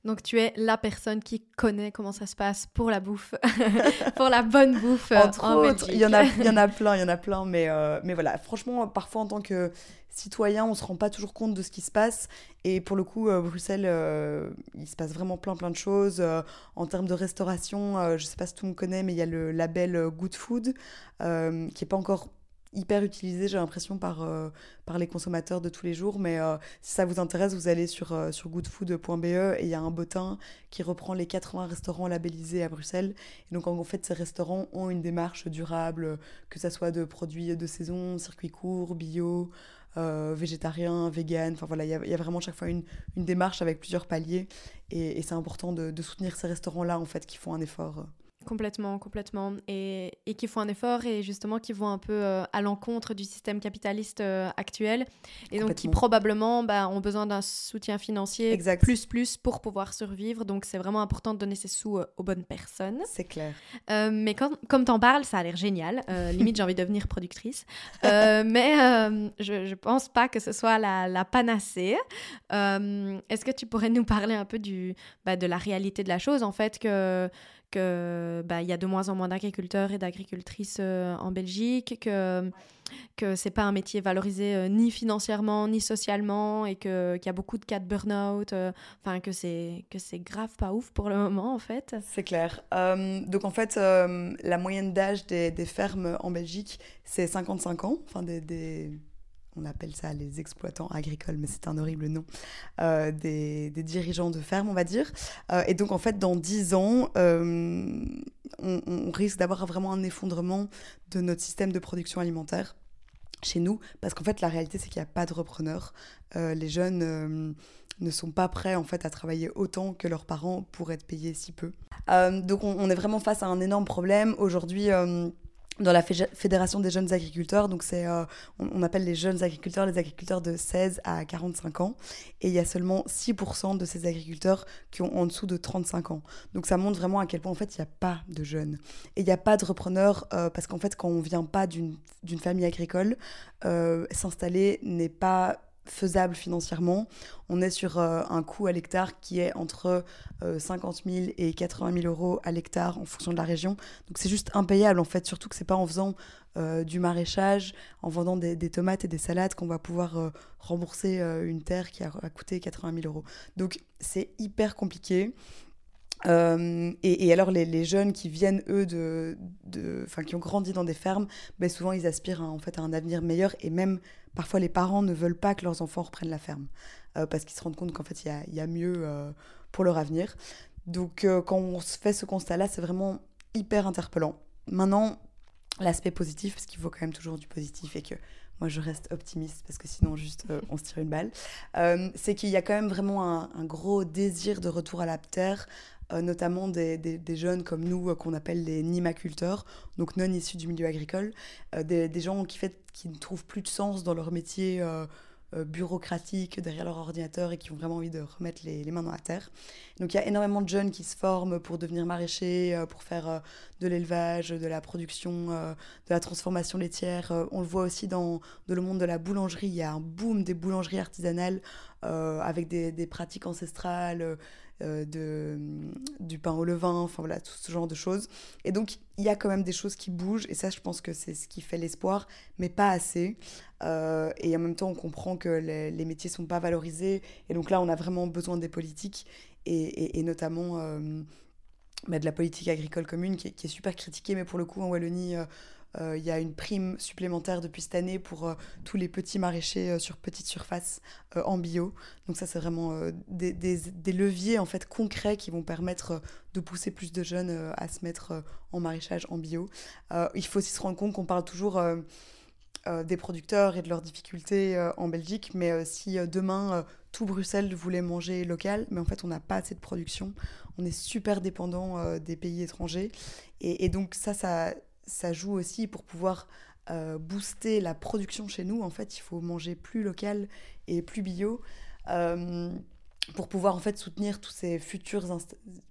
Donc tu es la personne qui connaît comment ça se passe pour la bouffe, pour la bonne bouffe Entre en autres, il y en a, il y en a plein, il y en a plein, mais, euh, mais voilà, franchement, parfois en tant que citoyen, on se rend pas toujours compte de ce qui se passe. Et pour le coup, euh, Bruxelles, euh, il se passe vraiment plein plein de choses. Euh, en termes de restauration, euh, je sais pas si tout le monde connaît, mais il y a le label euh, Good Food, euh, qui est pas encore hyper utilisé, j'ai l'impression, par, euh, par les consommateurs de tous les jours. Mais euh, si ça vous intéresse, vous allez sur, euh, sur goodfood.be et il y a un bottin qui reprend les 80 restaurants labellisés à Bruxelles. Et donc, en fait, ces restaurants ont une démarche durable, que ça soit de produits de saison, circuit court, bio, végétarien, vegan. Enfin voilà, il y, a- vraiment chaque fois une, une démarche avec plusieurs paliers. Et, et c'est important de, de soutenir ces restaurants-là, en fait, qui font un effort. Complètement, complètement. Et, et qui font un effort et justement qui vont un peu euh, à l'encontre du système capitaliste euh, actuel. Et donc qui probablement bah, ont besoin d'un soutien financier Exact. plus plus pour pouvoir survivre. Donc c'est vraiment important de donner ces sous euh, aux bonnes personnes. C'est clair. Mais quand, comme t'en parles, ça a l'air génial. Limite, j'ai envie de devenir productrice. Mais je, je pense pas que ce soit la, la panacée. Est-ce que tu pourrais nous parler un peu du, bah, de la réalité de la chose, en fait, que que bah, y a de moins en moins d'agriculteurs et d'agricultrices euh, en Belgique, que que c'est pas un métier valorisé euh, ni financièrement ni socialement et que qu'il y a beaucoup de cas de burn-out, euh, enfin que c'est que c'est grave pas ouf pour le moment en fait. C'est clair. Donc en fait, la moyenne d'âge des, des fermes en Belgique, c'est 55 ans. Enfin, des- on appelle ça les exploitants agricoles, mais c'est un horrible nom. Euh, des, dirigeants de ferme, on va dire. Euh, et donc en fait, dans 10 ans, euh, on, risque d'avoir vraiment un effondrement de notre système de production alimentaire chez nous, parce qu'en fait, la réalité, c'est qu'il n'y a pas de repreneurs. Les jeunes ne sont pas prêts en fait à travailler autant que leurs parents pour être payés si peu. Donc on, est vraiment face à un énorme problème. Aujourd'hui, dans la Fé- Fédération des jeunes agriculteurs, donc c'est, euh, on, appelle les jeunes agriculteurs les agriculteurs de 16 à 45 ans, et il y a seulement 6% de ces agriculteurs qui ont en dessous de 35 ans. Donc ça montre vraiment à quel point en fait il n'y a pas de jeunes. Et il n'y a pas de repreneurs, euh, parce qu'en fait quand on vient pas d'une d'une famille agricole, euh, s'installer n'est pas faisable financièrement. On est sur euh, un coût à l'hectare qui est entre euh, 50 000 et 80 000 euros à l'hectare en fonction de la région. Donc c'est juste impayable en fait, surtout que c'est pas en faisant euh, du maraîchage, en vendant des, tomates et des salades qu'on va pouvoir euh, rembourser euh, une terre qui a, coûté 80 000 euros. Donc c'est hyper compliqué. Euh, et, alors les, jeunes qui viennent eux de, enfin qui ont grandi dans des fermes, ben souvent ils aspirent en fait à un avenir meilleur et même parfois les parents ne veulent pas que leurs enfants reprennent la ferme euh, parce qu'ils se rendent compte qu'en fait il y a, mieux euh, pour leur avenir. Donc euh, quand on se fait ce constat-là, c'est vraiment hyper interpellant. Maintenant, l'aspect positif, parce qu'il faut quand même toujours du positif et que moi je reste optimiste parce que sinon juste on se tire une balle, c'est qu'il y a quand même vraiment un gros désir de retour à la terre, euh, notamment des, des- jeunes comme nous euh, qu'on appelle les nimaculteurs, donc non issus du milieu agricole, euh, des, gens qui, qui ne trouvent plus de sens dans leur métier bureaucratique derrière leur ordinateur et qui ont vraiment envie de remettre les, mains dans la terre. Donc il y a énormément de jeunes qui se forment pour devenir maraîchers, pour faire de l'élevage, de la production, de la transformation laitière. On le voit aussi dans, dans le monde de la boulangerie. Il y a un boom des boulangeries artisanales avec des, des pratiques ancestrales, de, du pain au levain, enfin voilà, tout ce genre de choses. Et donc, il y a quand même des choses qui bougent, et ça, je pense que c'est ce qui fait l'espoir, mais pas assez. Euh, et en même temps, on comprend que les, métiers sont pas valorisés, et donc là, on a vraiment besoin des politiques, et, notamment euh, bah, de la politique agricole commune, qui est, super critiquée, mais pour le coup, en Wallonie, euh, euh, il y a une prime supplémentaire depuis cette année pour euh, tous les petits maraîchers euh, sur petite surface euh, en bio. Donc ça, c'est vraiment euh, des, leviers en fait concrets qui vont permettre euh, de pousser plus de jeunes euh, à se mettre euh, en maraîchage en bio. Euh, il faut aussi se rendre compte qu'on parle toujours euh, euh, des producteurs et de leurs difficultés euh, en Belgique, mais euh, si euh, demain euh, tout Bruxelles voulait manger local, mais en fait on n'a pas assez de production, on est super dépendant euh, des pays étrangers, et donc ça, ça, ça joue aussi pour pouvoir euh, booster la production chez nous. En fait, il faut manger plus local et plus bio. euh, pour pouvoir en fait soutenir tous ces futures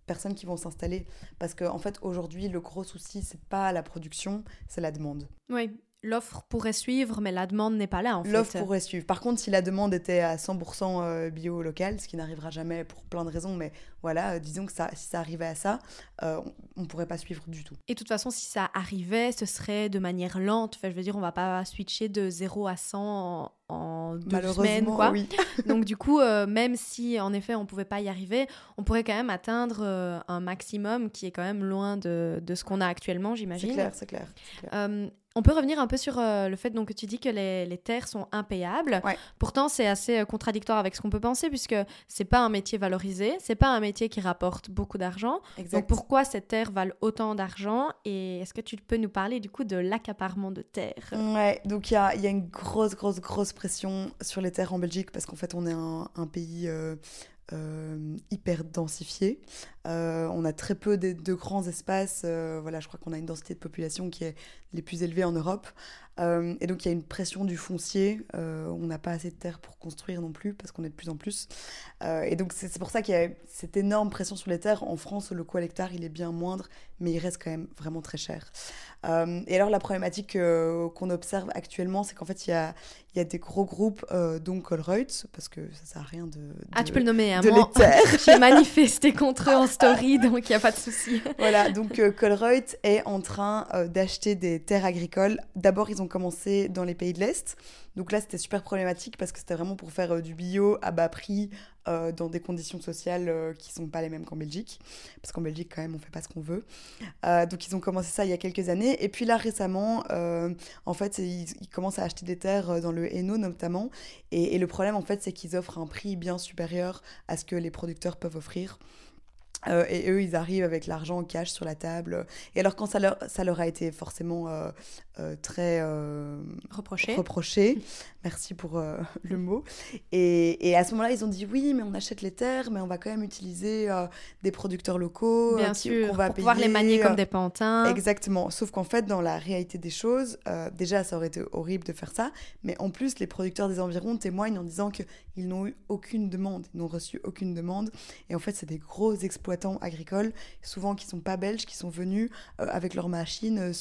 personnes qui vont s'installer parce qu'en en fait aujourd'hui le gros souci c'est pas la production c'est la demande Oui, l'offre pourrait suivre, mais la demande n'est pas là, en fait. L'offre pourrait suivre. Par contre, si la demande était à 100% euh, bio local, ce qui n'arrivera jamais pour plein de raisons, mais voilà, euh, disons que ça, si ça arrivait à ça, euh, on ne pourrait pas suivre du tout. Et de toute façon, si ça arrivait, ce serait de manière lente. Enfin, je veux dire, on va pas switcher de 0 à 100 en, en deux semaines, quoi. Oui. Donc du coup, même si en effet on pouvait pas y arriver, on pourrait quand même atteindre un maximum qui est quand même loin de, de ce qu'on a actuellement, j'imagine. C'est clair, c'est clair. clair. On peut revenir un peu sur euh, le fait donc, que tu dis que les, les terres sont impayables. Pourtant, c'est assez euh, contradictoire avec ce qu'on peut penser, puisque c'est pas un métier valorisé, c'est pas un métier qui rapporte beaucoup d'argent. Donc pourquoi ces terres valent autant d'argent? Et est-ce que tu peux nous parler du coup de l'accaparement de terres? Ouais, donc il y a, y a, une grosse, grosse, grosse pression sur les terres en Belgique, parce qu'en fait, on est un, un pays. Euh, hyper densifié. Euh, on a très peu de, de grands espaces. Euh, voilà, je crois qu'on a une densité de population qui est les plus élevées en Europe. Euh, et donc il y a une pression du foncier. On n'a pas assez de terre pour construire non plus parce qu'on est de plus en plus. Et donc c'est pour ça qu'il y a cette énorme pression sur les terres. En France, le coût à l'hectare il est bien moindre, mais il reste quand même vraiment très cher. et alors la problématique qu'on observe actuellement, c'est qu'en fait il y a, il y a des gros groupes, dont Colruyt, parce que ça sert à rien de, de ah tu peux le nommer, hein, de moi, J'ai manifesté contre eux en donc il n'y a pas de souci. voilà, donc Colruyt est en train d'acheter des terres agricoles. D'abord ils ont commencé dans les pays de l'Est. Donc là, c'était super problématique parce que c'était vraiment pour faire euh, du bio à bas prix euh, dans des conditions sociales euh, qui sont pas les mêmes qu'en Belgique. Parce qu'en Belgique, quand même, on fait pas ce qu'on veut. donc ils ont commencé ça il y a quelques années. Et puis là, récemment, en fait, ils, commencent à acheter des terres dans le Hainaut notamment. Et le problème, en fait, c'est qu'ils offrent un prix bien supérieur à ce que les producteurs peuvent offrir. Euh, et eux, ils arrivent avec l'argent en cash sur la table. Et alors, quand ça leur, ça a été forcément euh, euh, très reproché. reproché, merci pour le mot. Et, et à ce moment-là, ils ont dit oui, mais on achète les terres, mais on va quand même utiliser des producteurs locaux. Bien sûr, va pour pouvoir les manier comme des pantins. Exactement. Sauf qu'en fait, dans la réalité des choses, déjà, ça aurait été horrible de faire ça. Mais en plus, les producteurs des environs témoignent en disant qu'ils n'ont eu aucune demande. Ils n'ont reçu aucune demande. Et en fait, c'est des gros exploits agricoles, souvent qui sont pas belges, qui sont venus euh, avec leurs machines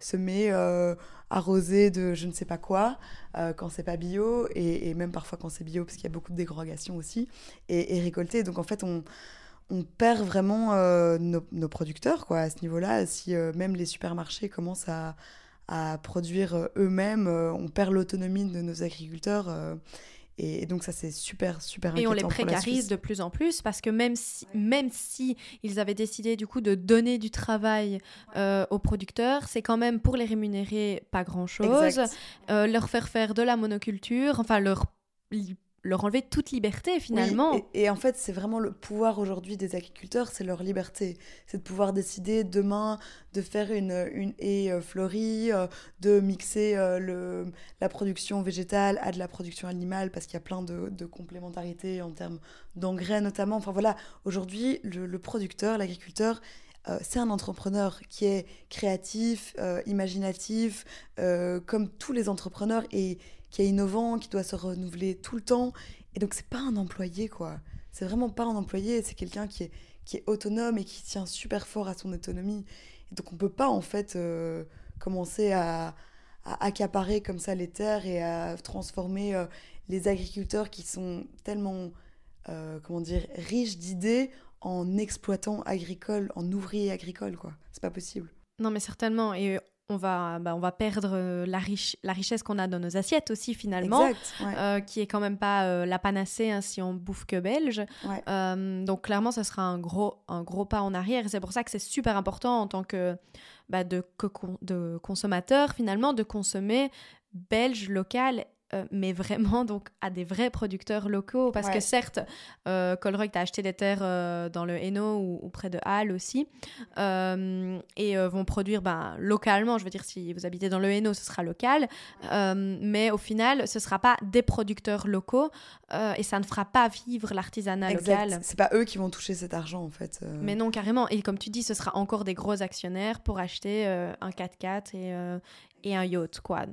euh, semer, euh, arroser de je ne sais pas quoi quand c'est pas bio, et, même parfois quand c'est bio, parce qu'il y a beaucoup de dégradation aussi, et, récolter. Donc en fait, on, on perd vraiment nos, producteurs quoi, à ce niveau-là. Si même les supermarchés commencent à, à produire eux-mêmes, on perd l'autonomie de nos agriculteurs. Et, donc ça c'est super super Et on les précarise de plus en plus parce que même si, même si ils avaient décidé du coup de donner du travail euh, aux producteurs, c'est quand même pour les rémunérer pas grand chose, euh, leur faire faire de la monoculture, enfin leur leur enlever toute liberté finalement. et, en fait, c'est vraiment le pouvoir aujourd'hui des agriculteurs, c'est leur liberté. C'est de pouvoir décider demain de faire une, une haie euh, fleurie, euh, de mixer euh, le, la production végétale à de la production animale, parce qu'il y a plein de, de complémentarités en termes d'engrais notamment. Enfin voilà, aujourd'hui, le, producteur, l'agriculteur, c'est un entrepreneur qui est créatif, imaginatif, comme tous les entrepreneurs, et qui est innovant, qui doit se renouveler tout le temps. Et donc, c'est pas un employé, quoi. C'est vraiment pas un employé, c'est quelqu'un qui est, qui est autonome et qui tient super fort à son autonomie. Et donc, on peut pas, en fait, euh, commencer à, à, accaparer comme ça les terres et à transformer euh, les agriculteurs qui sont tellement, euh, comment dire, riches d'idées en exploitants agricoles, en ouvriers agricoles, quoi. C'est pas possible. Non, mais certainement. Et on va, bah, on va perdre euh, la, riche, la richesse qu'on a dans nos assiettes aussi finalement, euh, qui est quand même pas euh, la panacée hein, si on bouffe que belge. donc clairement, ça sera un gros, un gros pas en arrière. C'est pour ça que c'est super important en tant que, bah, de, de consommateur finalement de consommer belge, local euh, mais vraiment donc à des vrais producteurs locaux. Parce que certes, euh, Colruyt a acheté des terres euh, dans le Hainaut ou, près de Halle aussi, euh, et vont produire ben, localement. Je veux dire, si vous habitez dans le Hainaut, ce sera local, mais au final, ce ne sera pas des producteurs locaux, et ça ne fera pas vivre l'artisanat local. C'est pas eux qui vont toucher cet argent en fait. Mais non, carrément. Et comme tu dis, ce sera encore des gros actionnaires pour acheter un 4x4 et, et un yacht, quoi.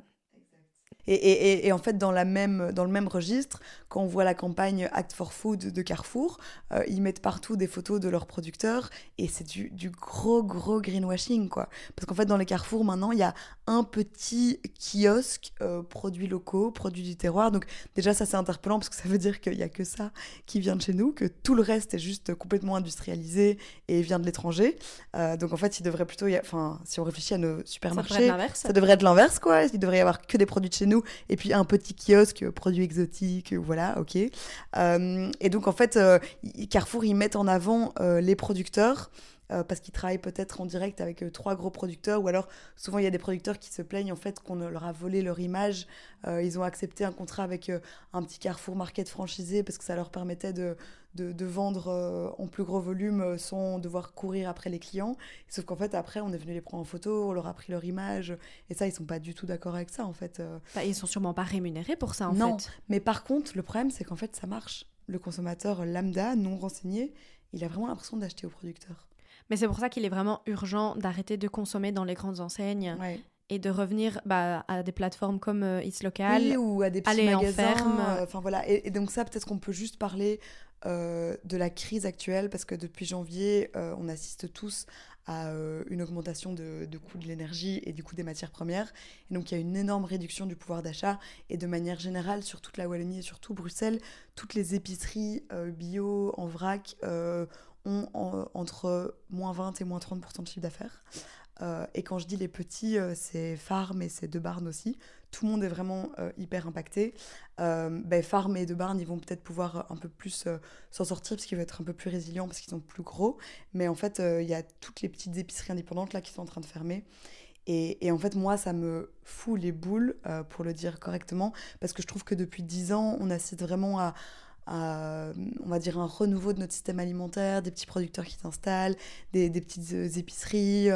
Et, en fait, dans, la même, dans le même registre, quand on voit la campagne Act for Food de Carrefour, euh, ils mettent partout des photos de leurs producteurs et c'est du, du, gros, gros greenwashing, quoi. Parce qu'en fait, dans les carrefours, maintenant, il y a un petit kiosque euh, produits locaux, produits du terroir. Donc, déjà, ça, c'est interpellant parce que ça veut dire qu'il n'y a que ça qui vient de chez nous, que tout le reste est juste complètement industrialisé et vient de l'étranger. Euh, donc, en fait, il devrait plutôt, y enfin, si on réfléchit à nos supermarchés, ça devrait être l'inverse, quoi. Il devrait y avoir que des produits de chez nous et puis un petit kiosque produits exotiques, voilà, ok. et donc, en fait, Carrefour, ils mettent en avant euh, les producteurs. Euh, parce qu'ils travaillent peut-être en direct avec euh, trois gros producteurs, ou alors souvent il y a des producteurs qui se plaignent en fait qu'on leur a volé leur image. ils ont accepté un contrat avec un petit Carrefour Market franchisé parce que ça leur permettait de, de, vendre en plus gros volume sans devoir courir après les clients. Sauf qu'en fait après on est venu les prendre en photo, on leur a pris leur image, et ça ils sont pas du tout d'accord avec ça en fait. Bah, ils sont sûrement pas rémunérés pour ça en non, fait. mais par contre le problème c'est qu'en fait ça marche le consommateur lambda, non renseigné, il a vraiment l'impression d'acheter au producteur. Mais c'est pour ça qu'il est vraiment urgent d'arrêter de consommer dans les grandes enseignes. Et de revenir bah, à des plateformes comme euh, It's Local. ou à des petits magasins. Euh, enfin voilà. Et, donc ça, peut-être qu'on peut juste parler euh, de la crise actuelle parce que depuis janvier, on assiste tous à euh, une augmentation de, de coût de l'énergie et du coût des matières premières. Et donc il y a une énorme réduction du pouvoir d'achat. Et de manière générale, sur toute la Wallonie et surtout Bruxelles, toutes les épiceries euh, bio en vrac euh, entre moins 20 et moins 30% de chiffre d'affaires. et quand je dis les petits, c'est Farm et c'est De Barn aussi tout le monde est vraiment euh, hyper impacté. Euh, ben, Farm et De Barn, ils vont peut-être pouvoir un peu plus euh, s'en sortir parce qu'ils vont être un peu plus résilients parce qu'ils sont plus gros. Mais en fait, il y a toutes les petites épiceries indépendantes là qui sont en train de fermer. Et, en fait, moi, ça me fout les boules, pour le dire correctement, parce que je trouve que depuis 10 ans, on assiste vraiment à, on va dire, un renouveau de notre système alimentaire, des petits producteurs qui s'installent, des, petites épiceries.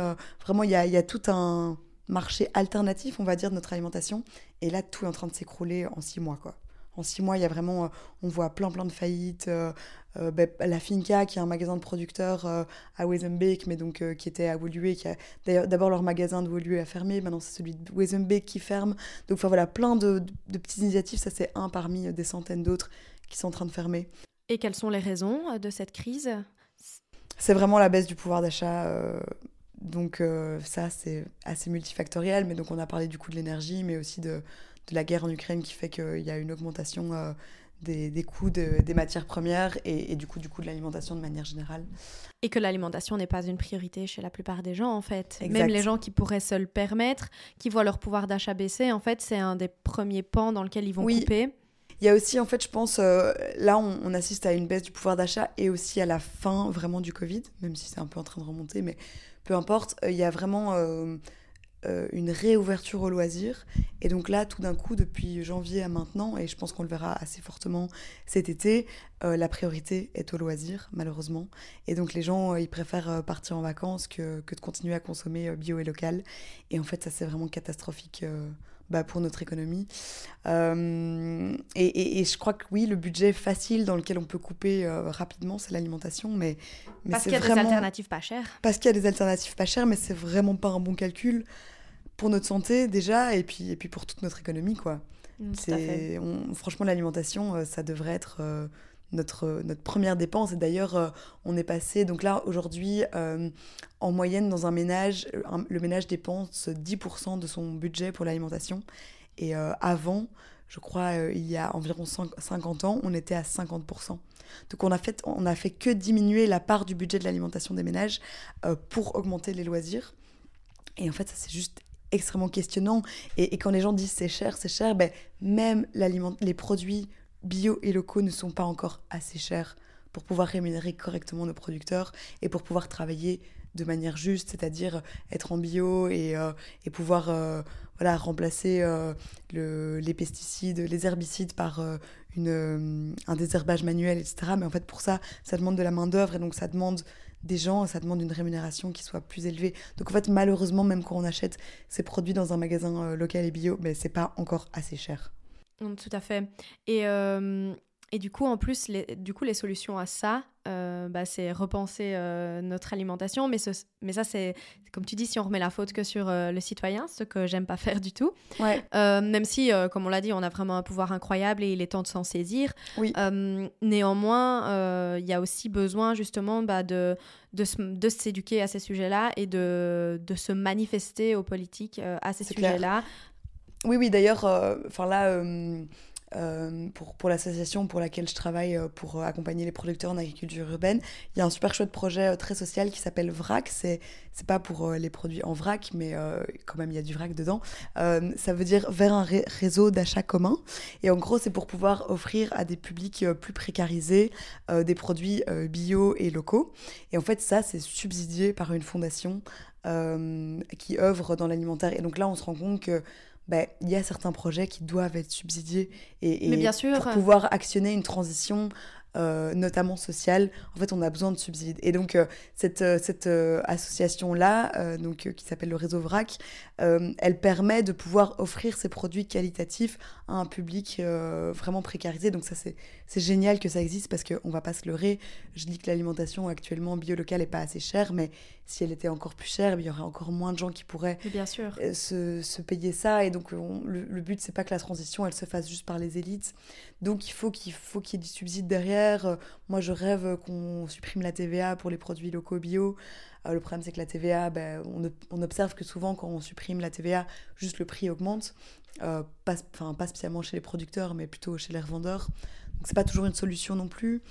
vraiment, il y y a tout un marché alternatif, on va dire, de notre alimentation. Et là, tout est en train de s'écrouler en six mois, quoi. En six mois, il y a vraiment, euh, on voit plein plein de faillites. Euh, euh, ben, la Finca, qui est un magasin de producteurs à Wezenbeek, mais donc qui était à Woluwe, qui a d'abord leur magasin de Woluwe a fermé, maintenant c'est celui de Wezenbeek qui ferme. Donc voilà, plein de, de petites initiatives. Ça c'est un parmi des centaines d'autres qui sont en train de fermer. Et quelles sont les raisons de cette crise? C'est vraiment la baisse du pouvoir d'achat donc euh, ça, c'est assez multifactoriel, mais donc on a parlé du coût de l'énergie, mais aussi de, de, la guerre en Ukraine qui fait qu'il y a une augmentation euh, des, des, coûts des matières premières et, du coup du coût de l'alimentation de manière générale. Et que l'alimentation n'est pas une priorité chez la plupart des gens en fait. Même les gens qui pourraient se le permettre, qui voient leur pouvoir d'achat baisser, en fait c'est un des premiers pans dans lequel ils vont oui. couper. Il y a aussi, en fait, je pense, euh, là, on, assiste à une baisse du pouvoir d'achat et aussi à la fin vraiment du Covid, même si c'est un peu en train de remonter, mais peu importe, euh, il y a vraiment euh, une réouverture au loisir. Et donc là, tout d'un coup, depuis janvier à maintenant, et je pense qu'on le verra assez fortement cet été, la priorité est au loisir, malheureusement. Et donc les gens, ils préfèrent partir en vacances que, que, de continuer à consommer bio et local. Et en fait, ça, c'est vraiment catastrophique. Bah, pour notre économie. Euh, et, et, je crois que oui, le budget facile dans lequel on peut couper euh, rapidement, c'est l'alimentation. Mais, mais parce qu'il y a des alternatives pas chères. Parce qu'il y a des alternatives pas chères, mais c'est vraiment pas un bon calcul pour notre santé déjà, et puis, et puis pour toute notre économie. quoi. Mmh, c'est, franchement, l'alimentation, euh, ça devrait être notre, notre première dépense. Et d'ailleurs, euh, on est passé, donc là, aujourd'hui, euh, en moyenne, dans un ménage, le ménage dépense 10% de son budget pour l'alimentation. Et euh, avant, je crois, il y a environ 50 ans, on était à 50%. Donc on a fait, on a fait que diminuer la part du budget de l'alimentation des ménages pour augmenter les loisirs. Et en fait, ça c'est juste extrêmement questionnant. Et, et, quand les gens disent c'est cher, c'est cher, ben, même les produits bio et locaux ne sont pas encore assez chers pour pouvoir rémunérer correctement nos producteurs et pour pouvoir travailler de manière juste, c'est-à-dire être en bio et, euh, pouvoir euh, voilà, remplacer euh, le, les pesticides, les herbicides par un désherbage manuel, etc. Mais en fait, pour ça, ça demande de la main-d'œuvre et donc ça demande des gens, ça demande une rémunération qui soit plus élevée. Donc en fait, malheureusement, même quand on achète ces produits dans un magasin local et bio, mais ben, c'est pas encore assez cher. Tout à fait. Et, euh, et du coup, en plus, les, du coup, les solutions à ça, euh, bah, c'est repenser euh, notre alimentation. Mais, ce, mais ça, c'est comme tu dis, si on remet la faute que sur le citoyen, ce que j'aime pas faire du tout. Ouais. même si, comme on l'a dit, on a vraiment un pouvoir incroyable et il est temps de s'en saisir. Oui. néanmoins, il y a aussi besoin justement bah, de, de, de s'éduquer à ces sujets-là et de, de se manifester aux politiques à ces sujets-là. Oui, oui, d'ailleurs, enfin là euh, pour, pour l'association pour laquelle je travaille euh, pour accompagner les producteurs en agriculture urbaine. Il y a un super chouette projet euh, très social qui s'appelle VRAC. C'est c'est pas pour les produits en vrac, mais quand même il y a du vrac dedans. ça veut dire vers un réseau d'achat commun. Et en gros, c'est pour pouvoir offrir à des publics plus précarisés des produits bio et locaux. Et en fait, ça, c'est subsidié par une fondation qui œuvre dans l'alimentaire. Et donc là, on se rend compte que bah, il y a certains projets qui doivent être subsidiés et, et bien sûr. pour pouvoir actionner une transition euh, notamment sociale, en fait, on a besoin de subsides. Et donc, euh, cette, euh, cette association-là, donc qui s'appelle le réseau VRAC, elle permet de pouvoir offrir ces produits qualitatifs à un public vraiment précarisé. Donc, ça, c'est génial que ça existe parce qu'on ne va pas se leurrer. Je dis que l'alimentation actuellement bio-locale n'est pas assez chère, mais si elle était encore plus chère, il y aurait encore moins de gens qui pourraient bien sûr. Se, se, payer ça. Et donc, le, le, but, c'est pas que la transition, elle se fasse juste par les élites. Donc, il faut qu'il faut qu'il y ait du subside derrière euh, moi, je rêve qu'on supprime la TVA pour les produits locaux bio. Euh, le problème, c'est que la TVA, ben, on, observe que souvent, quand on supprime la TVA, juste le prix augmente. Euh, pas, pas spécialement chez les producteurs, mais plutôt chez les revendeurs. Donc, c'est pas toujours une solution non plus.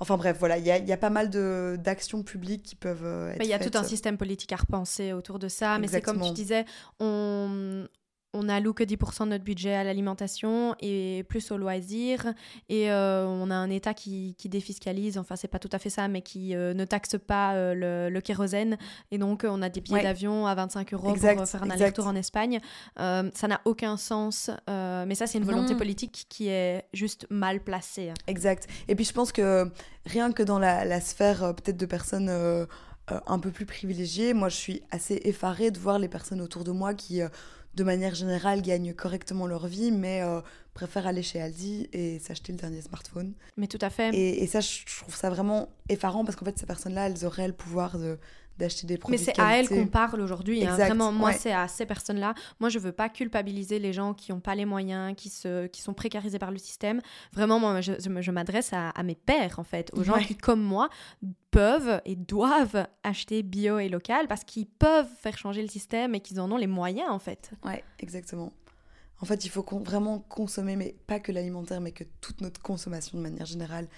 Enfin bref, voilà, il y a, y a, pas mal d'actions publiques qui peuvent être. Il y a tout un système politique à repenser autour de ça, mais c'est comme tu disais, on, on alloue que 10% de notre budget à l'alimentation et plus aux loisirs. Et euh, on a un État qui, défiscalise, enfin c'est pas tout à fait ça, mais qui euh, ne taxe pas euh, le, kérosène. Et donc on a des billets d'avion à 25 euros pour faire un aller-retour en Espagne. ça n'a aucun sens, mais ça c'est une volonté politique qui est juste mal placée. Exact. Et puis je pense que rien que dans la, la sphère peut-être de personnes un peu plus privilégiées, moi je suis assez effarée de voir les personnes autour de moi qui de manière générale, gagnent correctement leur vie, mais euh, préfèrent aller chez Aldi et s'acheter le dernier smartphone. Mais tout à fait. Et, ça, je trouve ça vraiment effarant parce qu'en fait, ces personnes-là, elles auraient le pouvoir de d'acheter des produits. Mais c'est à elles qu'on parle aujourd'hui. Hein. Vraiment, moi, c'est à ces personnes-là. Moi, je veux pas culpabiliser les gens qui n'ont pas les moyens, qui, se, qui sont précarisés par le système. Vraiment, moi, je, je, m'adresse à, mes pères, en fait, aux gens qui, comme moi, peuvent et doivent acheter bio et local parce qu'ils peuvent faire changer le système et qu'ils en ont les moyens, en fait. Ouais, exactement. En fait, il faut vraiment consommer, mais pas que l'alimentaire, mais que toute notre consommation de manière générale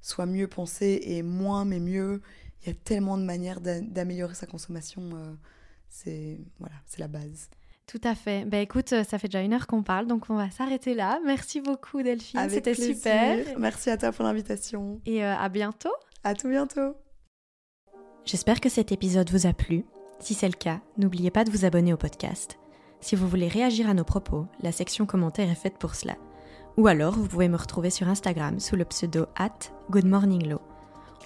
soit mieux pensée et moins mais mieux il y a tellement de manières d'améliorer sa consommation. Euh, c'est voilà, c'est la base. Tout à fait. Ben écoute, ça fait déjà une heure qu'on parle, donc on va s'arrêter là. Merci beaucoup Delphine, c'était super. Merci à toi pour l'invitation. Et euh, à bientôt. À tout bientôt. J'espère que cet épisode vous a plu. Si c'est le cas, n'oubliez pas de vous abonner au podcast. Si vous voulez réagir à nos propos, la section commentaires est faite pour cela. Ou alors, vous pouvez me retrouver sur Instagram sous le pseudo at goodmorninglow.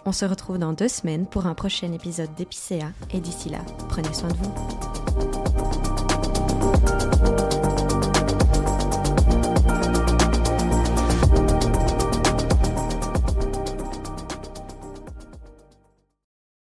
On se retrouve dans deux semaines pour un prochain épisode d'Épicéa et d'ici là, prenez soin de vous.